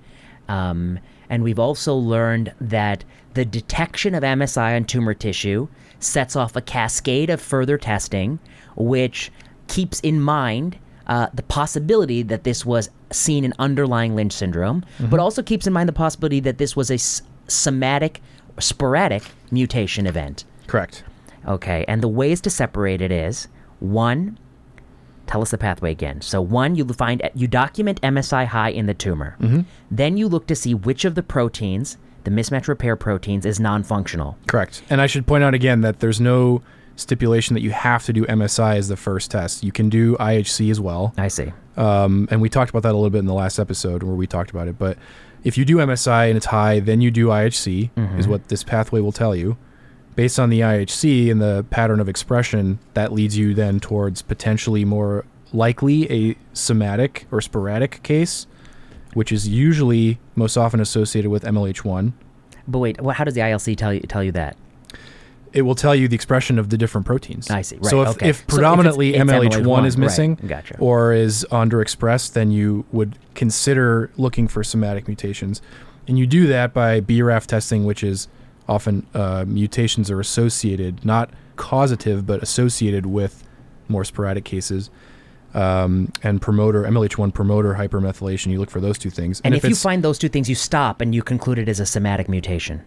Um, and we've also learned that the detection of MSI on tumor tissue sets off a cascade of further testing, which keeps in mind uh, the possibility that this was seen an underlying Lynch syndrome, mm-hmm. but also keeps in mind the possibility that this was a s- somatic, sporadic mutation event. Correct. Okay, and the ways to separate it is one, tell us the pathway again. So one, you find eh, you document MSI high in the tumor. Mm-hmm. Then you look to see which of the proteins, the mismatch repair proteins, is non-functional. Correct. And I should point out again that there's no stipulation that you have to do MSI as the first test. You can do IHC as well. I see. Um, and we talked about that a little bit in the last episode where we talked about it. But if you do MSI and it's high, then you do IHC, is what this pathway will tell you. Based on the IHC and the pattern of expression, that leads you then towards potentially more likely a somatic or sporadic case, which is usually most often associated with MLH1. But wait, wha- how does the IHC tell you tell you that? It will tell you the expression of the different proteins. I see, so if, okay. if So if it's- predominantly it's MLH1 MLH1, is right, missing gotcha. or is underexpressed, then you would consider looking for somatic mutations. And you do that by BRAF testing, which is often uh, mutations are associated, not causative, but associated with more sporadic cases. Um, and promoter, MLH1 promoter hypermethylation, you look for those two things. And, if, you find those two things, you stop and you conclude it as a somatic mutation.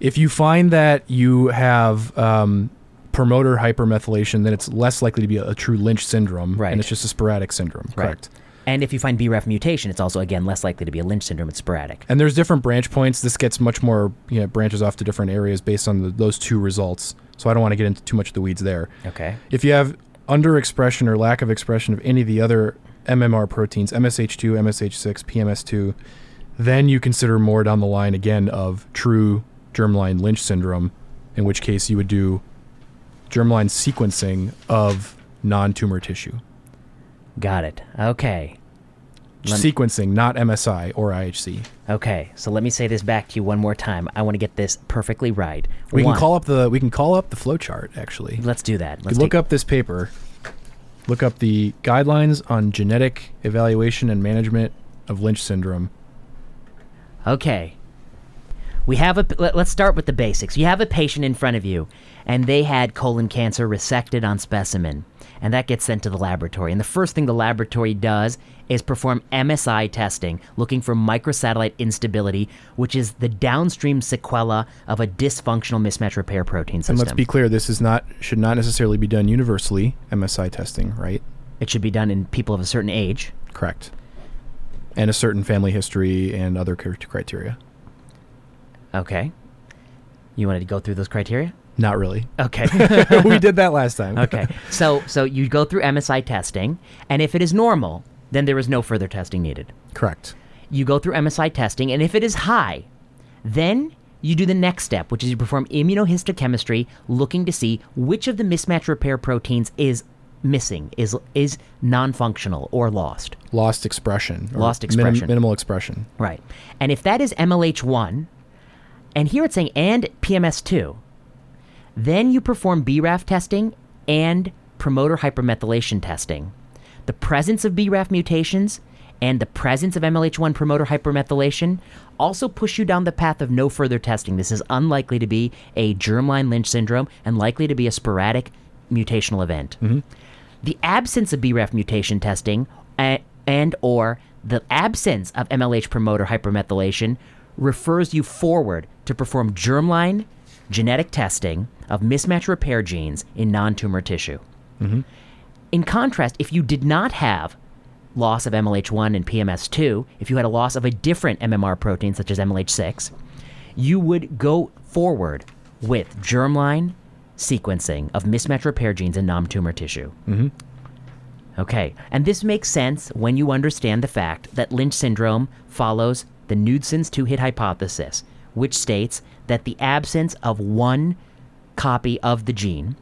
If you find that you have um, promoter hypermethylation, then it's less likely to be a, a true Lynch syndrome, Right. and it's just a sporadic syndrome. Correct. And if you find BRAF mutation, it's also again less likely to be a Lynch syndrome. It's sporadic. And there's different branch points. This gets much more, you know, branches off to different areas based on the, those two results. So I don't want to get into too much of the weeds there. Okay. If you have underexpression or lack of expression of any of the other MMR proteins, MSH2, MSH6, PMS2, then you consider more down the line again of true germline Lynch syndrome, in which case you would do germline sequencing of non tumor tissue. Got it. Okay. Lem- sequencing, not MSI or IHC. Okay. So let me say this back to you one more time. I want to get this perfectly right. We One- can call up the we can call up the flow chart actually. Let's do that. Let's look up this paper. Look up the guidelines on genetic evaluation and management of Lynch syndrome. Okay. We have a. Let, let's start with the basics. You have a patient in front of you, and they had colon cancer resected on specimen, and that gets sent to the laboratory. And the first thing the laboratory does is perform MSI testing, looking for microsatellite instability, which is the downstream sequela of a dysfunctional mismatch repair protein system. And let's be clear, this is not should not necessarily be done universally. MSI testing, right? it should be done in people of a certain age. Correct. And a certain family history and other criteria. Okay. You wanted to go through those criteria? Not really. Okay. we did that last time. okay. So so you go through MSI testing, and if it is normal, then there is no further testing needed. Correct. You go through MSI testing, and if it is high, then you do the next step, which is you perform immunohistochemistry, looking to see which of the mismatch repair proteins is missing, is is non-functional or lost. Lost expression. Lost minim- expression. minimal expression. Right. And if that is MLH1, and here it's saying and PMS2, then you perform BRAF testing and promoter hypermethylation testing. The presence of BRAF mutations and the presence of MLH1 promoter hypermethylation also push you down the path of no further testing. This is unlikely to be a germline Lynch syndrome and likely to be a sporadic mutational event. Mm-hmm. The absence of BRAF mutation testing a- and or the absence of MLH promoter hypermethylation refers you forward to perform germline genetic testing of mismatch repair genes in non-tumor tissue. Mm-hmm. In contrast, if you did not have loss of MLH1 and PMS2, if you had a loss of a different MMR protein such as MSH6, you would go forward with germline sequencing of mismatch repair genes in non-tumor tissue. Mm-hmm. Okay, and this makes sense when you understand the fact that Lynch syndrome follows the Knudson's two hit hypothesis, which states that the absence of one copy of the gene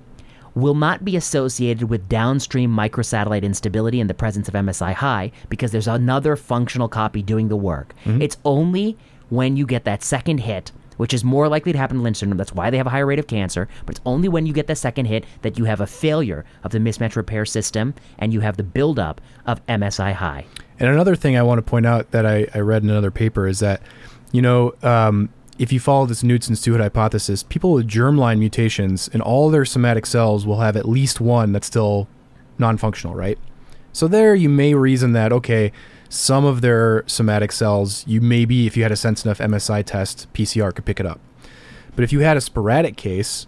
will not be associated with downstream microsatellite instability in the presence of MSI high because there's another functional copy doing the work. Mm-hmm. It's only when you get that second hit, which is more likely to happen in Lynch syndrome, that's why they have a higher rate of cancer, but it's only when you get the second hit that you have a failure of the mismatch repair system and you have the buildup of MSI high. And another thing I want to point out that I, I read in another paper is that, you know, um, if you follow this Knudson's two hit hypothesis, people with germline mutations in all their somatic cells will have at least one that's still non functional, right? So there you may reason that, okay, some of their somatic cells, you maybe, if you had a sense enough MSI test, PCR could pick it up. But if you had a sporadic case,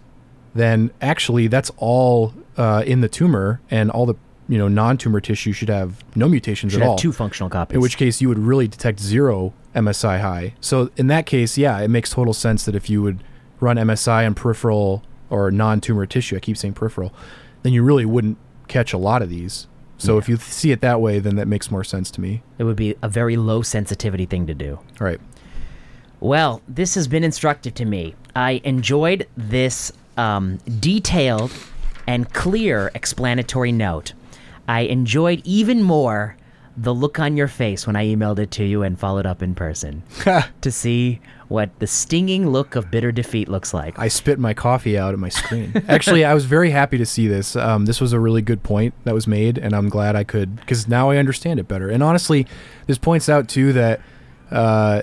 then actually that's all uh, in the tumor, and all the you know non-tumor tissue should have no mutations Should at all. two functional copies. in which case you would really detect zero MSI high. So in that case, yeah, it makes total sense that if you would run MSI on peripheral or non-tumor tissue, I keep saying peripheral, then you really wouldn't catch a lot of these. So if you see it that way, then that makes more sense to me. it would be a very low sensitivity thing to do. All right. Well, this has been instructive to me. I enjoyed this um, detailed and clear explanatory note. I enjoyed even more the look on your face when I emailed it to you and followed up in person to see what the stinging look of bitter defeat looks like. I spit my coffee out at my screen. Actually, I was very happy to see this. Um, this was a really good point that was made, and I'm glad I could because now I understand it better. And honestly, this points out too that uh,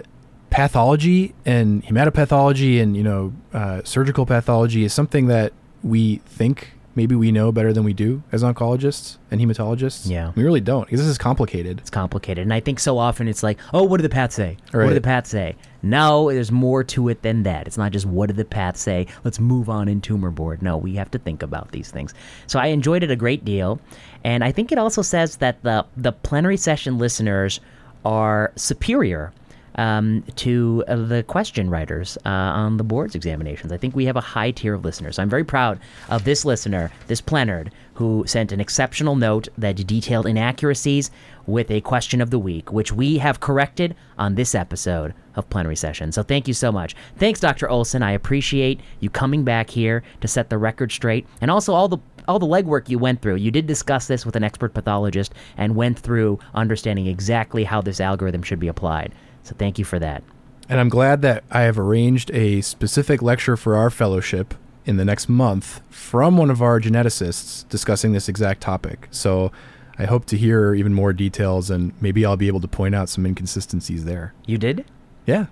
pathology and hematopathology and you know uh, surgical pathology is something that we think maybe we know better than we do as oncologists and hematologists. Yeah. we really don't because this is complicated. It's complicated. And I think so often it's like, oh, what did the path say? What Right. did the path say? No, there's more to it than that. It's not just what did the path say? Let's move on in tumor board. No, we have to think about these things. So I enjoyed it a great deal. And I think it also says that the, the plenary session listeners are superior um, to uh, the question writers uh, on the board's examinations. I think we have a high tier of listeners. So I'm very proud of this listener, this plenard, who sent an exceptional note that detailed inaccuracies with a question of the week, which we have corrected on this episode of Plenary Session. So thank you so much. Thanks, Dr. Olsen. I appreciate you coming back here to set the record straight, and also all the all the legwork you went through. You did discuss this with an expert pathologist and went through understanding exactly how this algorithm should be applied. So thank you for that. And I'm glad that I have arranged a specific lecture for our fellowship in the next month from one of our geneticists discussing this exact topic. So I hope to hear even more details and maybe I'll be able to point out some inconsistencies there. You did? Yeah.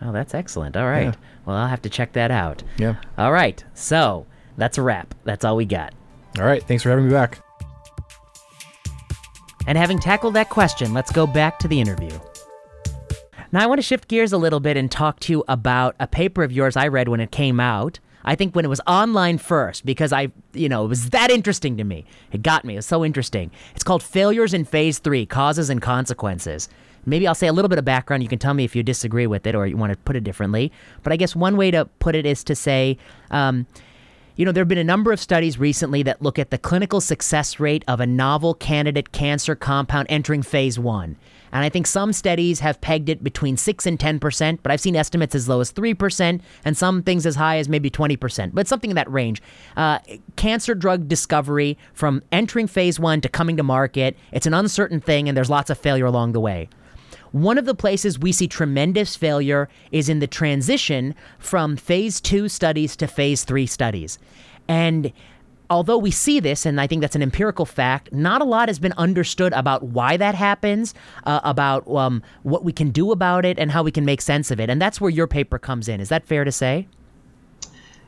Oh, that's excellent. All right. Yeah. Well, I'll have to check that out. Yeah. All right. So that's a wrap. That's all we got. All right. Thanks for having me back. And having tackled that question, let's go back to the interview. Now, I want to shift gears a little bit and talk to you about a paper of yours I read when it came out. I think when it was online first, because I, you know, it was that interesting to me. It got me. It was so interesting. It's called Failures in Phase 3 Causes and Consequences. Maybe I'll say a little bit of background. You can tell me if you disagree with it or you want to put it differently. But I guess one way to put it is to say, um, you know, there have been a number of studies recently that look at the clinical success rate of a novel candidate cancer compound entering phase one. And I think some studies have pegged it between 6 and 10%, but I've seen estimates as low as 3%, and some things as high as maybe 20%, but something in that range. Uh, cancer drug discovery from entering phase one to coming to market, it's an uncertain thing, and there's lots of failure along the way. One of the places we see tremendous failure is in the transition from phase two studies to phase three studies. And although we see this, and I think that's an empirical fact, not a lot has been understood about why that happens, uh, about um, what we can do about it, and how we can make sense of it. And that's where your paper comes in. Is that fair to say?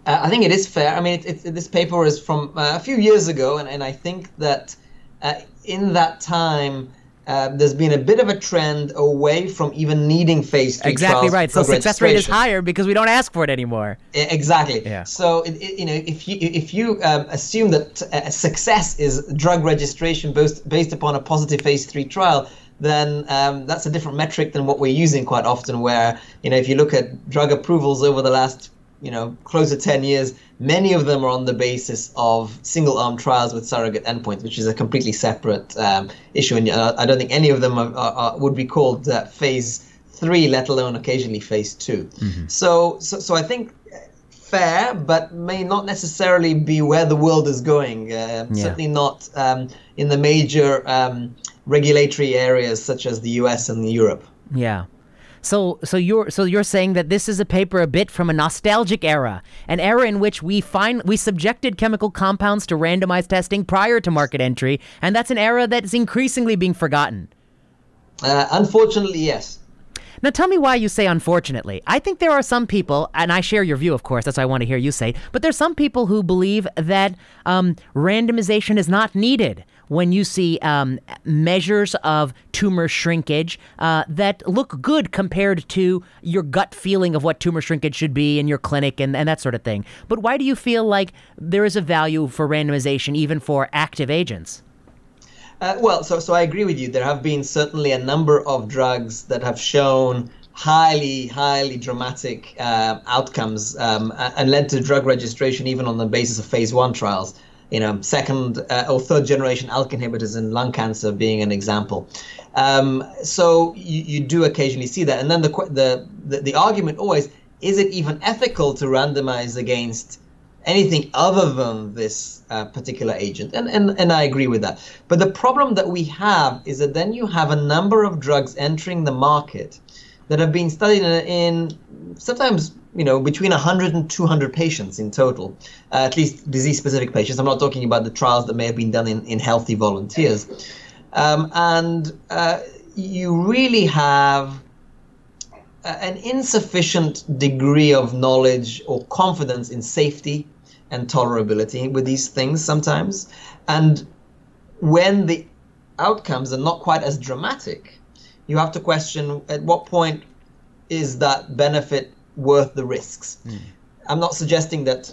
Uh, I think it is fair. I mean, it, it, this paper is from uh, a few years ago, and, and I think that uh, in that time, uh, there's been a bit of a trend away from even needing phase three exactly right. So success rate is higher because we don't ask for it anymore. Exactly. Yeah. So it, it, you know, if you if you um, assume that uh, success is drug registration based based upon a positive phase three trial, then um, that's a different metric than what we're using quite often. Where you know, if you look at drug approvals over the last you know, close to 10 years, many of them are on the basis of single arm trials with surrogate endpoints, which is a completely separate um, issue. And uh, I don't think any of them are, are, are, would be called uh, phase three, let alone occasionally phase 2 mm-hmm. So, so, so I think fair, but may not necessarily be where the world is going. Uh, yeah. Certainly not um, in the major um, regulatory areas such as the US and Europe. Yeah. So, so you're so you're saying that this is a paper a bit from a nostalgic era, an era in which we find we subjected chemical compounds to randomized testing prior to market entry, and that's an era that is increasingly being forgotten. Uh, unfortunately, yes. Now, tell me why you say unfortunately. I think there are some people, and I share your view, of course, that's what I want to hear you say, but there's some people who believe that um, randomization is not needed when you see um, measures of tumor shrinkage uh, that look good compared to your gut feeling of what tumor shrinkage should be in your clinic and, and that sort of thing. But why do you feel like there is a value for randomization even for active agents? Uh, well, so so I agree with you. There have been certainly a number of drugs that have shown highly, highly dramatic uh, outcomes um, and led to drug registration even on the basis of phase one trials you know, second uh, or third generation ALK inhibitors in lung cancer being an example. Um, so you, you do occasionally see that. And then the, the, the, the argument always, is it even ethical to randomize against anything other than this uh, particular agent. And, and, and I agree with that. But the problem that we have is that then you have a number of drugs entering the market that have been studied in, in sometimes you know between 100 and 200 patients in total uh, at least disease specific patients. I'm not talking about the trials that may have been done in, in healthy volunteers. Um, and uh, you really have an insufficient degree of knowledge or confidence in safety and tolerability with these things sometimes. And when the outcomes are not quite as dramatic you have to question at what point is that benefit worth the risks. Mm. I'm not suggesting that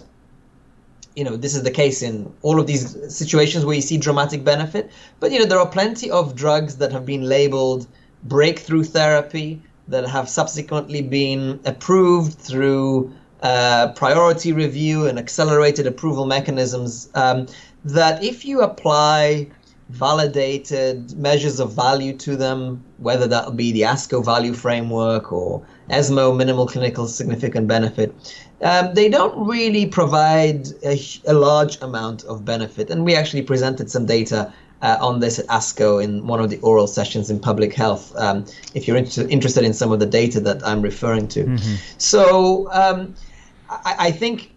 you know this is the case in all of these situations where you see dramatic benefit, but you know there are plenty of drugs that have been labeled breakthrough therapy that have subsequently been approved through uh, priority review and accelerated approval mechanisms. Um, that if you apply validated measures of value to them, whether that will be the ASCO value framework or ESMO minimal clinical significant benefit. Um, they don't really provide a, a, large amount of benefit. And we actually presented some data uh, on this at ASCO in one of the oral sessions in public health, um, if you're inter- interested in some of the data that I'm referring to. Mm-hmm. So um, I, I think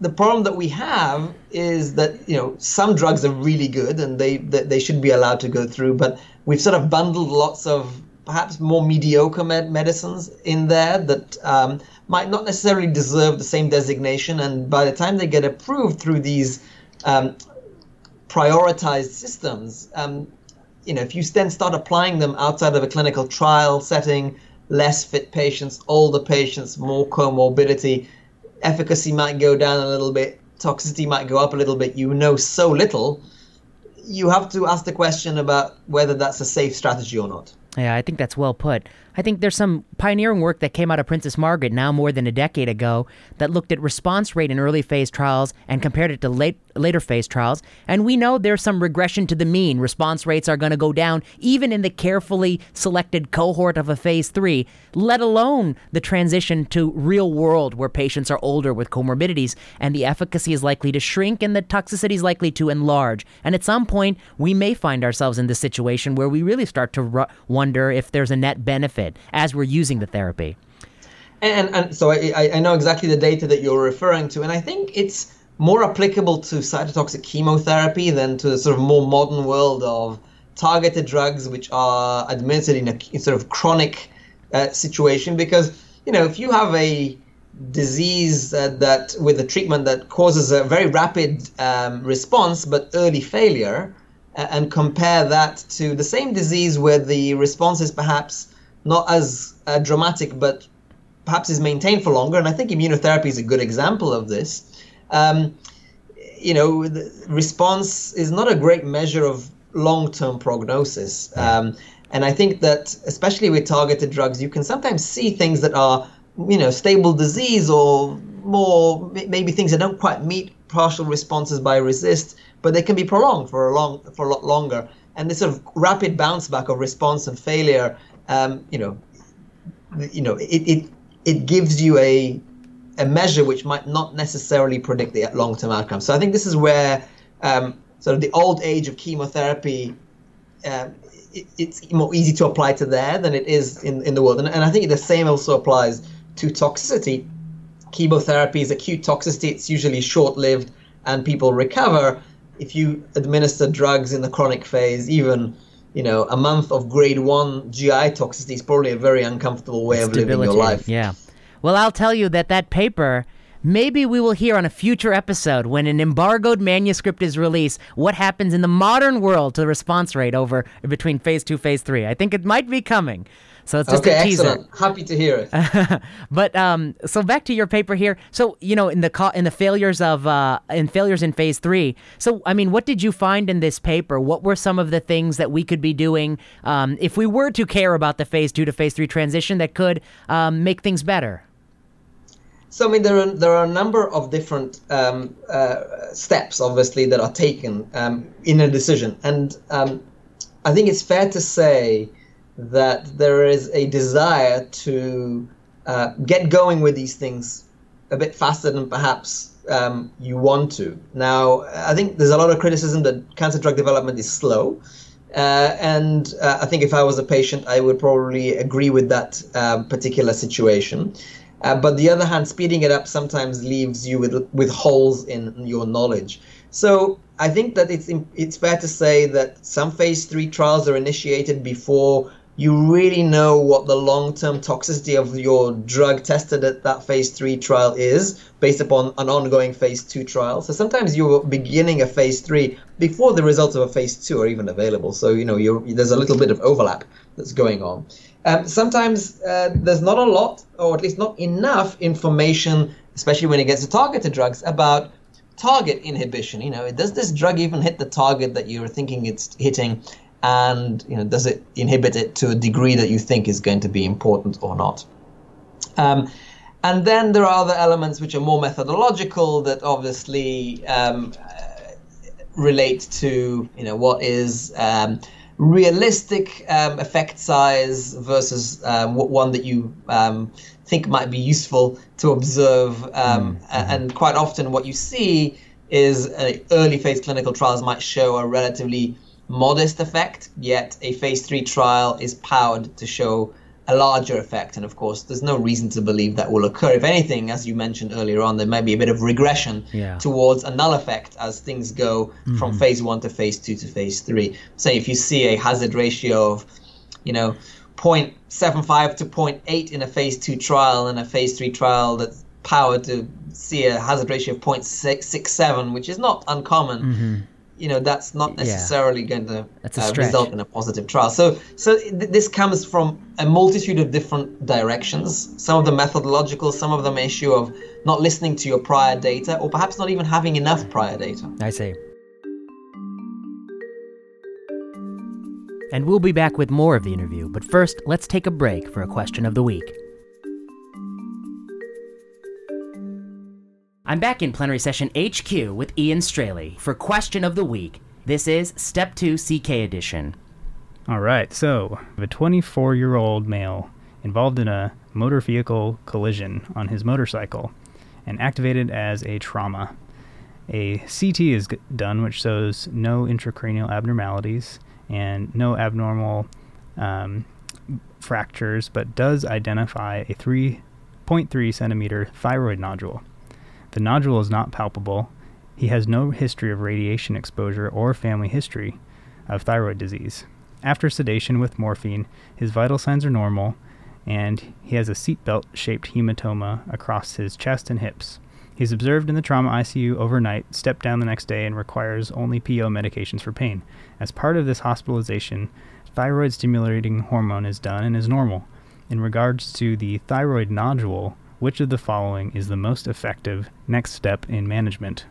the problem that we have is that you know some drugs are really good and they they should be allowed to go through, but we've sort of bundled lots of perhaps more mediocre med- medicines in there that um, might not necessarily deserve the same designation, and by the time they get approved through these um, prioritized systems, um, you know if you then start applying them outside of a clinical trial setting, less fit patients, older patients, more comorbidity efficacy might go down a little bit, toxicity might go up a little bit. You know so little. You have to ask the question about whether that's a safe strategy or not. Yeah, I think that's well put. I think there's some pioneering work that came out of Princess Margaret now more than a decade ago that looked at response rate in early phase trials and compared it to late later phase trials. And we know there's some regression to the mean. Response rates are going to go down even in the carefully selected cohort of a phase three, let alone the transition to real world where patients are older with comorbidities and the efficacy is likely to shrink and the toxicity is likely to enlarge. And at some point, we may find ourselves in this situation where we really start to ru- wonder if there's a net benefit as we're using the therapy. And, and so I, I know exactly the data that you're referring to, and I think it's more applicable to cytotoxic chemotherapy than to the sort of more modern world of targeted drugs, which are administered in a sort of chronic uh, situation. Because you know, if you have a disease uh, that with a treatment that causes a very rapid um, response but early failure, uh, and compare that to the same disease where the response is perhaps not as uh, dramatic, but perhaps is maintained for longer. And I think immunotherapy is a good example of this um, you know, the response is not a great measure of long-term prognosis. Um, and I think that, especially with targeted drugs, you can sometimes see things that are, you know, stable disease or more maybe things that don't quite meet partial responses by RECIST, but they can be prolonged for a long for a lot longer. And this sort of rapid bounce back of response and failure, um, you know, you know, it, it it gives you a a measure which might not necessarily predict the long-term outcome. So I think this is where um, sort of the old age of chemotherapy, um, it, it's more easy to apply to there than it is in, in the world. And, and I think the same also applies to toxicity. Chemotherapy is acute toxicity. It's usually short-lived and people recover. If you administer drugs in the chronic phase, even you know, a month of grade one GI toxicity is probably a very uncomfortable way of living your life. Yeah. Well, I'll tell you that that paper maybe we will hear on a future episode when an embargoed manuscript is released what happens in the modern world to the response rate over between phase two phase three i think it might be coming so it's just okay, a teaser. Excellent. Happy to hear it. but um, so back to your paper here. So you know, in the co- in the failures of uh, in failures in phase three. So I mean, what did you find in this paper? What were some of the things that we could be doing um, if we were to care about the phase two to phase three transition that could um, make things better? So I mean, there are there are a number of different um, uh, steps, obviously, that are taken um, in a decision, and um, I think it's fair to say that there is a desire to uh, get going with these things a bit faster than perhaps um, you want to. Now, I think there's a lot of criticism that cancer drug development is slow. Uh, and uh, I think if I was a patient, I would probably agree with that uh, particular situation. Uh, but the other hand, speeding it up sometimes leaves you with with holes in your knowledge. So I think that it's it's fair to say that some phase three trials are initiated before you really know what the long-term toxicity of your drug tested at that phase three trial is based upon an ongoing phase two trial. So sometimes you're beginning a phase three before the results of a phase two are even available. So you know there's a little bit of overlap that's going on. Um, sometimes uh, there's not a lot, or at least not enough information, especially when it gets to targeted drugs, about target inhibition. You know, does this drug even hit the target that you're thinking it's hitting? And you know, does it inhibit it to a degree that you think is going to be important or not? Um, and then there are other elements which are more methodological that obviously um, relate to you know what is um, realistic um, effect size versus um, one that you um, think might be useful to observe. Um, mm-hmm. And quite often, what you see is uh, early phase clinical trials might show a relatively modest effect, yet a phase three trial is powered to show a larger effect. And of course, there's no reason to believe that will occur. If anything, as you mentioned earlier on, there may be a bit of regression yeah. towards a null effect as things go mm-hmm. from phase one to phase two to phase three. Say if you see a hazard ratio of, you know, 0.75 to 0.8 in a phase two trial and a phase three trial that's powered to see a hazard ratio of 0.67, which is not uncommon. Mm-hmm you know that's not necessarily yeah. going to uh, result in a positive trial. So so th- this comes from a multitude of different directions. Some of them methodological, some of them issue of not listening to your prior data, or perhaps not even having enough prior data. I see. And we'll be back with more of the interview, but first, let's take a break for a question of the week. I'm back in plenary session HQ with Ian Straley for question of the week. This is Step 2 CK edition. All right, so a 24 year old male involved in a motor vehicle collision on his motorcycle and activated as a trauma. A CT is done, which shows no intracranial abnormalities and no abnormal um, fractures, but does identify a 3.3 centimeter thyroid nodule. The nodule is not palpable, He has no history of radiation exposure or family history of thyroid disease. After sedation with morphine, his vital signs are normal, and he has a seatbelt shaped hematoma across his chest and hips. He's observed in the trauma ICU overnight, stepped down the next day, and requires only PO medications for pain. As part of this hospitalization, thyroid stimulating hormone is done and is normal. In regards to the thyroid nodule, which of the following is the most effective next step in management?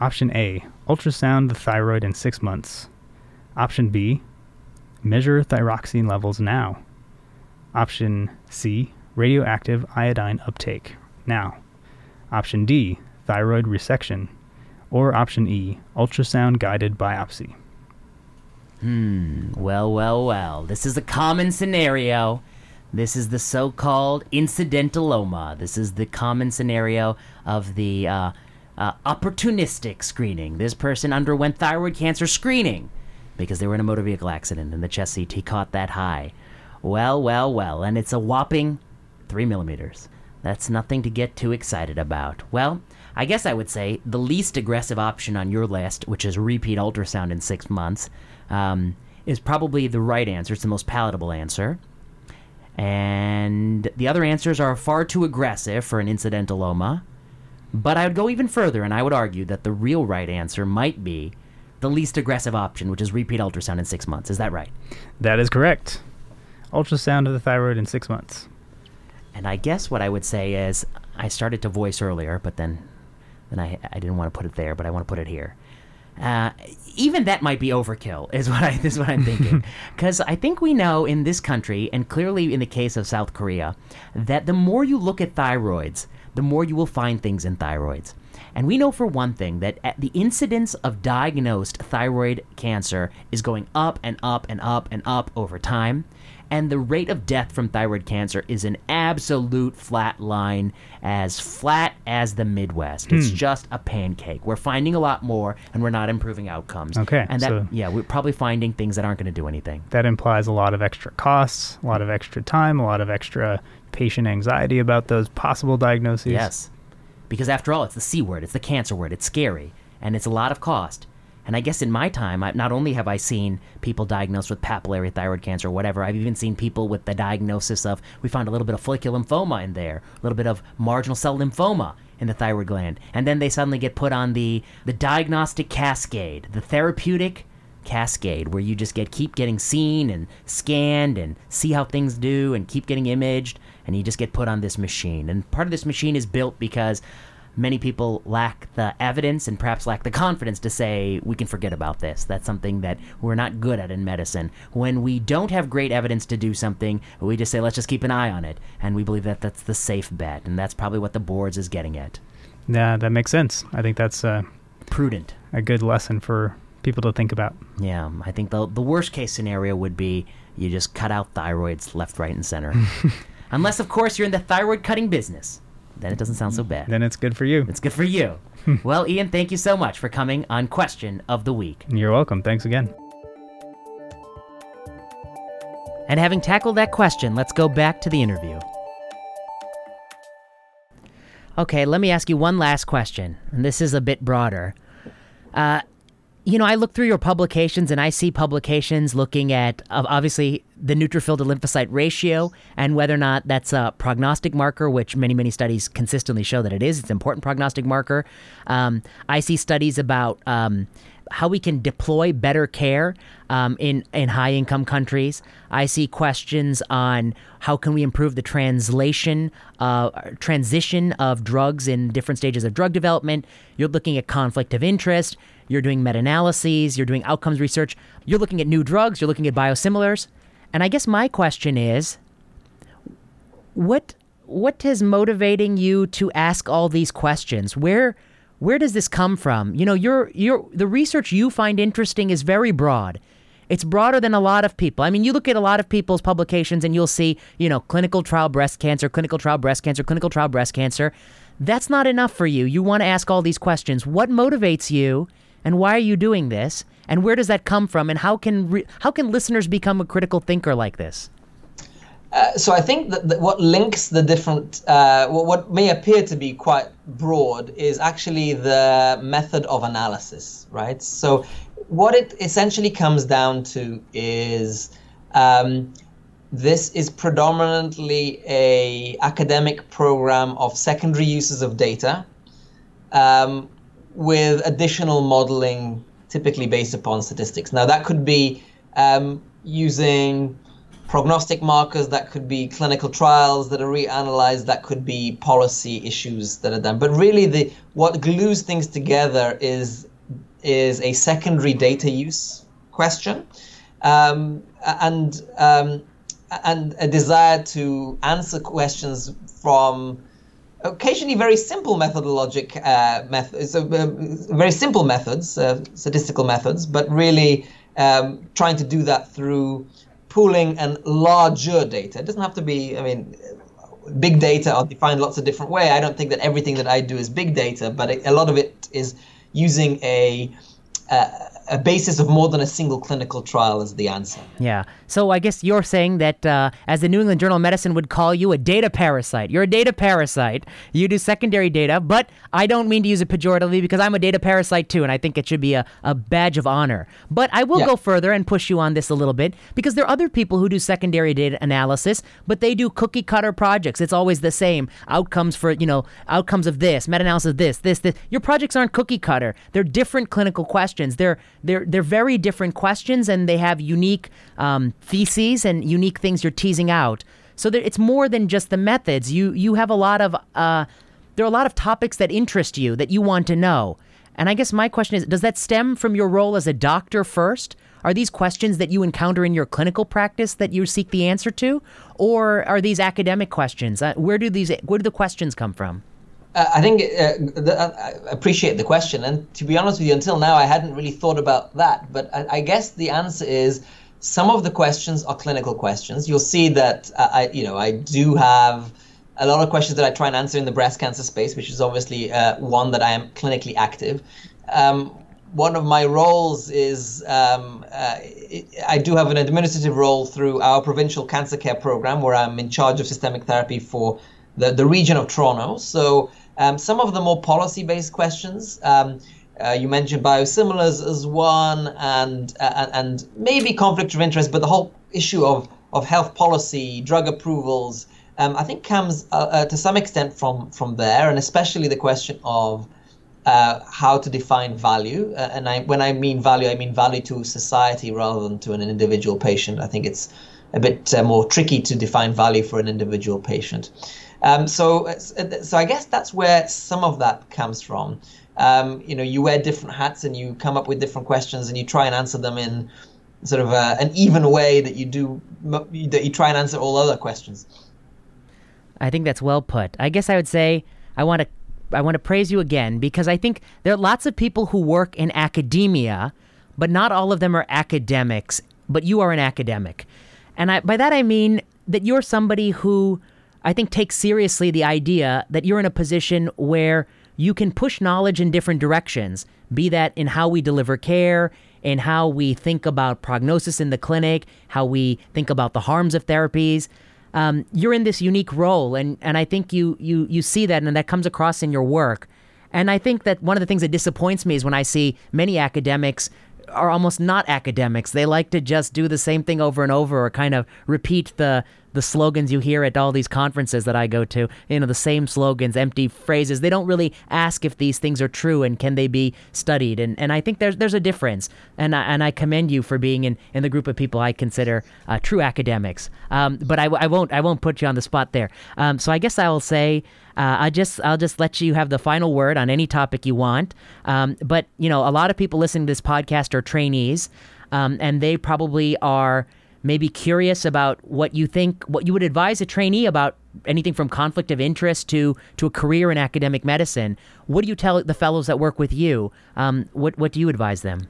Option A ultrasound the thyroid in six months. Option B measure thyroxine levels now. Option C radioactive iodine uptake now. Option D thyroid resection. Or option E ultrasound guided biopsy. Hmm. Well, well, well. This is a common scenario. This is the so-called incidentaloma. This is the common scenario of the uh, uh, opportunistic screening. This person underwent thyroid cancer screening because they were in a motor vehicle accident and the chest CT caught that high. Well, well, well, and it's a whopping three millimeters. That's nothing to get too excited about. Well, I guess I would say the least aggressive option on your list, which is repeat ultrasound in six months, um, is probably the right answer. It's the most palatable answer. And the other answers are far too aggressive for an incidentaloma. But I would go even further, and I would argue that the real right answer might be the least aggressive option, which is repeat ultrasound in six months. Is that right? That is correct. Ultrasound of the thyroid in six months. And I guess what I would say is I started to voice earlier, but then then I, I didn't want to put it there, but I want to put it here. Uh, even that might be overkill, is what I is what I'm thinking. Because I think we know in this country, and clearly in the case of South Korea, that the more you look at thyroids, the more you will find things in thyroids. And we know for one thing that the incidence of diagnosed thyroid cancer is going up and up and up and up over time and the rate of death from thyroid cancer is an absolute flat line, as flat as the Midwest. It's Hmm. just a pancake. We're finding a lot more, and we're not improving outcomes. Okay, and that so- yeah, we're probably finding things that aren't going to do anything. That implies a lot of extra costs, a lot of extra time, a lot of extra patient anxiety about those possible diagnoses. Yes, because after all, it's the C word. It's the cancer word. It's scary, and it's a lot of cost. And I guess in my time, I, not only have I seen people diagnosed with papillary thyroid cancer or whatever, I've even seen people with the diagnosis of we found a little bit of follicular lymphoma in there, a little bit of marginal cell lymphoma in the thyroid gland, and then they suddenly get put on the the diagnostic cascade, the therapeutic cascade where you just get keep getting seen and scanned and see how things do and keep getting imaged and you just get put on this machine. And part of this machine is built because many people lack the evidence and perhaps lack the confidence to say we can forget about this that's something that we're not good at in medicine when we don't have great evidence to do something we just say let's just keep an eye on it and we believe that that's the safe bet and that's probably what the boards is getting at Yeah, that makes sense. I think that's uh, prudent a good lesson for people to think about. Yeah, I think the the worst case scenario would be you just cut out thyroids left, right, and center. Unless, of course, you're in the thyroid cutting business. Then it doesn't sound so bad. Then it's good for you. It's good for you. well, Ian, thank you so much for coming on Question of the Week. You're welcome. Thanks again. And having tackled that question, let's go back to the interview. Okay, let me ask you one last question, and this is a bit broader. Uh, you know, I look through your publications and I see publications looking at uh, obviously the neutrophil to lymphocyte ratio and whether or not that's a prognostic marker, which many, many studies consistently show that it is. It's an important prognostic marker. Um, I see studies about um, how we can deploy better care um, in in high income countries. I see questions on how can we improve the translation, uh, transition of drugs in different stages of drug development. You're looking at conflict of interest. You're doing meta analyses. You're doing outcomes research. You're looking at new drugs. You're looking at biosimilars. And I guess my question is, what what is motivating you to ask all these questions? Where where does this come from? You know, your your the research you find interesting is very broad. It's broader than a lot of people. I mean, you look at a lot of people's publications and you'll see, you know, clinical trial breast cancer, clinical trial breast cancer, clinical trial breast cancer. That's not enough for you. You want to ask all these questions. What motivates you and why are you doing this? And where does that come from and how can re- how can listeners become a critical thinker like this? Uh, so I think that, that, what links the different, uh, what may appear to be quite broad, is actually the method of analysis, right? So what it essentially comes down to is um, this is predominantly a academic program of secondary uses of data um, with additional modeling typically based upon statistics. Now that could be um, using prognostic markers, that could be clinical trials that are reanalyzed, that could be policy issues that are done. But really, the what glues things together is is a secondary data use question, um, and um, and a desire to answer questions from occasionally very simple methodologic uh, methods, so, uh, very simple methods, uh, statistical methods, but really um, trying to do that through pooling and larger data. It doesn't have to be, I mean, big data are defined lots of different way. I don't think that everything that I do is big data, but a lot of it is using a uh, a basis of more than a single clinical trial is the answer. Yeah. So I guess you're saying that, uh, as the New England Journal of Medicine would call you, a data parasite. You're a data parasite. You do secondary data, but I don't mean to use it pejoratively because I'm a data parasite too, and I think it should be a, a badge of honor. But I will yeah. go further and push you on this a little bit because there are other people who do secondary data analysis, but they do cookie cutter projects. It's always the same outcomes for, you know, outcomes of this, meta analysis of this, this, this. Your projects aren't cookie cutter. They're different clinical questions. They're they're they're very different questions, and they have unique um, theses and unique things you're teasing out. So there, it's more than just the methods. You you have a lot of uh, there are a lot of topics that interest you that you want to know. And I guess my question is, does that stem from your role as a doctor first? Are these questions that you encounter in your clinical practice that you seek the answer to, or are these academic questions? Uh, where do these where do the questions come from? Uh, I think uh, the, uh, I appreciate the question, and to be honest with you, until now I hadn't really thought about that. But I, I guess the answer is some of the questions are clinical questions. You'll see that uh, I, you know, I do have a lot of questions that I try and answer in the breast cancer space, which is obviously uh, one that I am clinically active. Um, one of my roles is um, uh, I do have an administrative role through our provincial cancer care program, where I'm in charge of systemic therapy for the, the region of Toronto. So um, some of the more policy-based questions. Um, uh, you mentioned biosimilars as one, and uh, and maybe conflict of interest, but the whole issue of of health policy, drug approvals, um, I think comes uh, uh to some extent from from there, and especially the question of uh, how to define value. Uh, and I, when I mean value, I mean value to society rather than to an individual patient. I think it's a bit more tricky to define value for an individual patient. Um, so, so I guess that's where some of that comes from. Um, you know, you wear different hats and you come up with different questions and you try and answer them in sort of a, an even way that you do that you try and answer all other questions. I think that's well put. I guess I would say I want to I want to praise you again because I think there are lots of people who work in academia, but not all of them are academics. But you are an academic, and I, by that I mean that you're somebody who I think take seriously the idea that you're in a position where you can push knowledge in different directions, be that in how we deliver care, in how we think about prognosis in the clinic, how we think about the harms of therapies. Um, you're in this unique role, and, and I think you, you, you see that, and that comes across in your work. And I think that one of the things that disappoints me is when I see many academics are almost not academics. They like to just do the same thing over and over or kind of repeat the the slogans you hear at all these conferences that I go to, you know, the same slogans, empty phrases. They don't really ask if these things are true and can they be studied. And, and I think there's there's a difference. And I, and I commend you for being in, in the group of people I consider uh, true academics. Um, but I, I won't I won't put you on the spot there. Um, so I guess I will say. Uh, I just I'll just let you have the final word on any topic you want. Um, but you know, a lot of people listening to this podcast are trainees, um, and they probably are maybe curious about what you think, what you would advise a trainee about anything from conflict of interest to to a career in academic medicine. What do you tell the fellows that work with you? Um, what what do you advise them?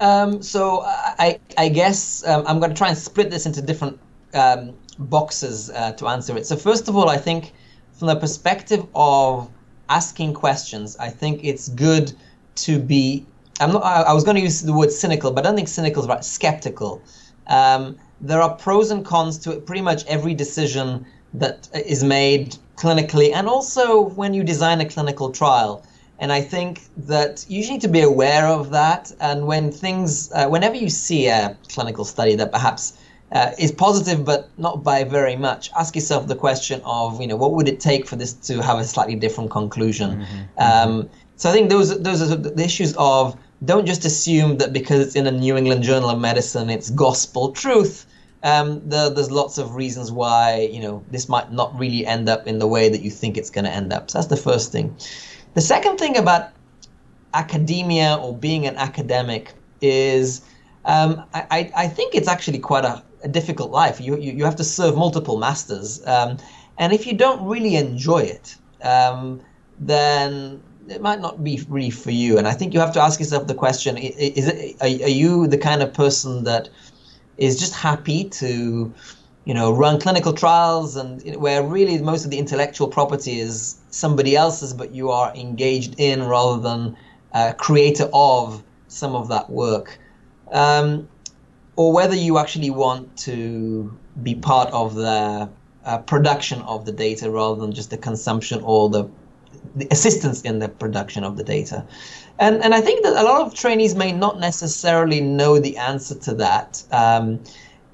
Um, so I I guess um, I'm going to try and split this into different um, boxes uh, to answer it. So first of all, I think from the perspective of asking questions, I think it's good to be. I'm not. I, I was going to use the word cynical, but I don't think cynical is right. Skeptical um, there are pros and cons to pretty much every decision that is made clinically and also when you design a clinical trial. And I think that you need to be aware of that. And when things, uh, whenever you see a clinical study that perhaps uh, is positive but not by very much, ask yourself the question of, you know, what would it take for this to have a slightly different conclusion? Mm-hmm. Um, so I think those those are the issues of don't just assume that because it's in a New England Journal of Medicine, it's gospel truth. Um, the, there's lots of reasons why you know this might not really end up in the way that you think it's going to end up. So that's the first thing. The second thing about academia or being an academic is um, I, I, think it's actually quite a, a difficult life. You, you, you, have to serve multiple masters. Um, and if you don't really enjoy it, um, then it might not be really for you. And I think you have to ask yourself the question: Is it are, you the kind of person that is just happy to, you know, run clinical trials and where really most of the intellectual property is somebody else's, but you are engaged in rather than a creator of some of that work, um, or whether you actually want to be part of the uh, production of the data rather than just the consumption or the the assistance in the production of the data. And, and I think that a lot of trainees may not necessarily know the answer to that. Um,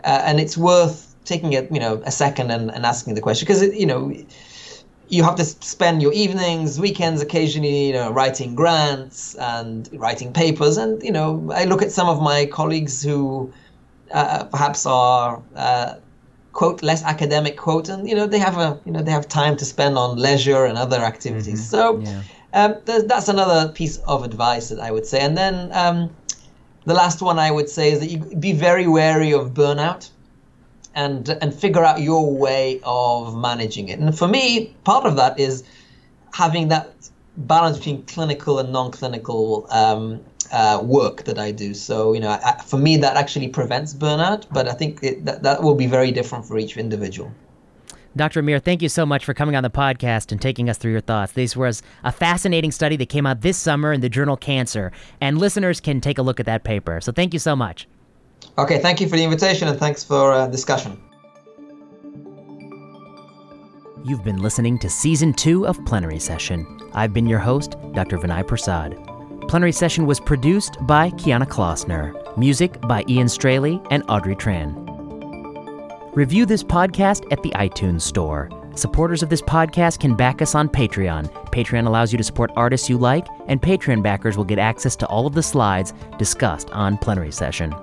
uh, and it's worth taking a, you know, a second and, and asking the question because, you know, you have to spend your evenings, weekends occasionally, you know, writing grants and writing papers. And, you know, I look at some of my colleagues who uh, perhaps are uh, quote less academic quote and you know they have a you know they have time to spend on leisure and other activities mm-hmm. so yeah. um, that's another piece of advice that i would say and then um, the last one i would say is that you be very wary of burnout and and figure out your way of managing it and for me part of that is having that balance between clinical and non-clinical um, uh, work that I do. So, you know, I, for me, that actually prevents burnout, but I think it, that, that will be very different for each individual. Dr. Amir, thank you so much for coming on the podcast and taking us through your thoughts. This was a fascinating study that came out this summer in the journal Cancer, and listeners can take a look at that paper. So thank you so much. Okay, thank you for the invitation and thanks for uh, discussion. You've been listening to Season 2 of Plenary Session. I've been your host, Dr. Vinay Prasad plenary session was produced by Kiana Klossner, music by Ian Straley and Audrey Tran. Review this podcast at the iTunes Store. Supporters of this podcast can back us on Patreon. Patreon allows you to support artists you like, and Patreon backers will get access to all of the slides discussed on plenary session.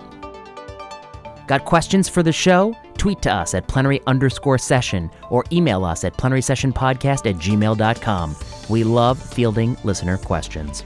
Got questions for the show? Tweet to us at plenary underscore session or email us at plenarysessionpodcast at gmail.com. We love fielding listener questions.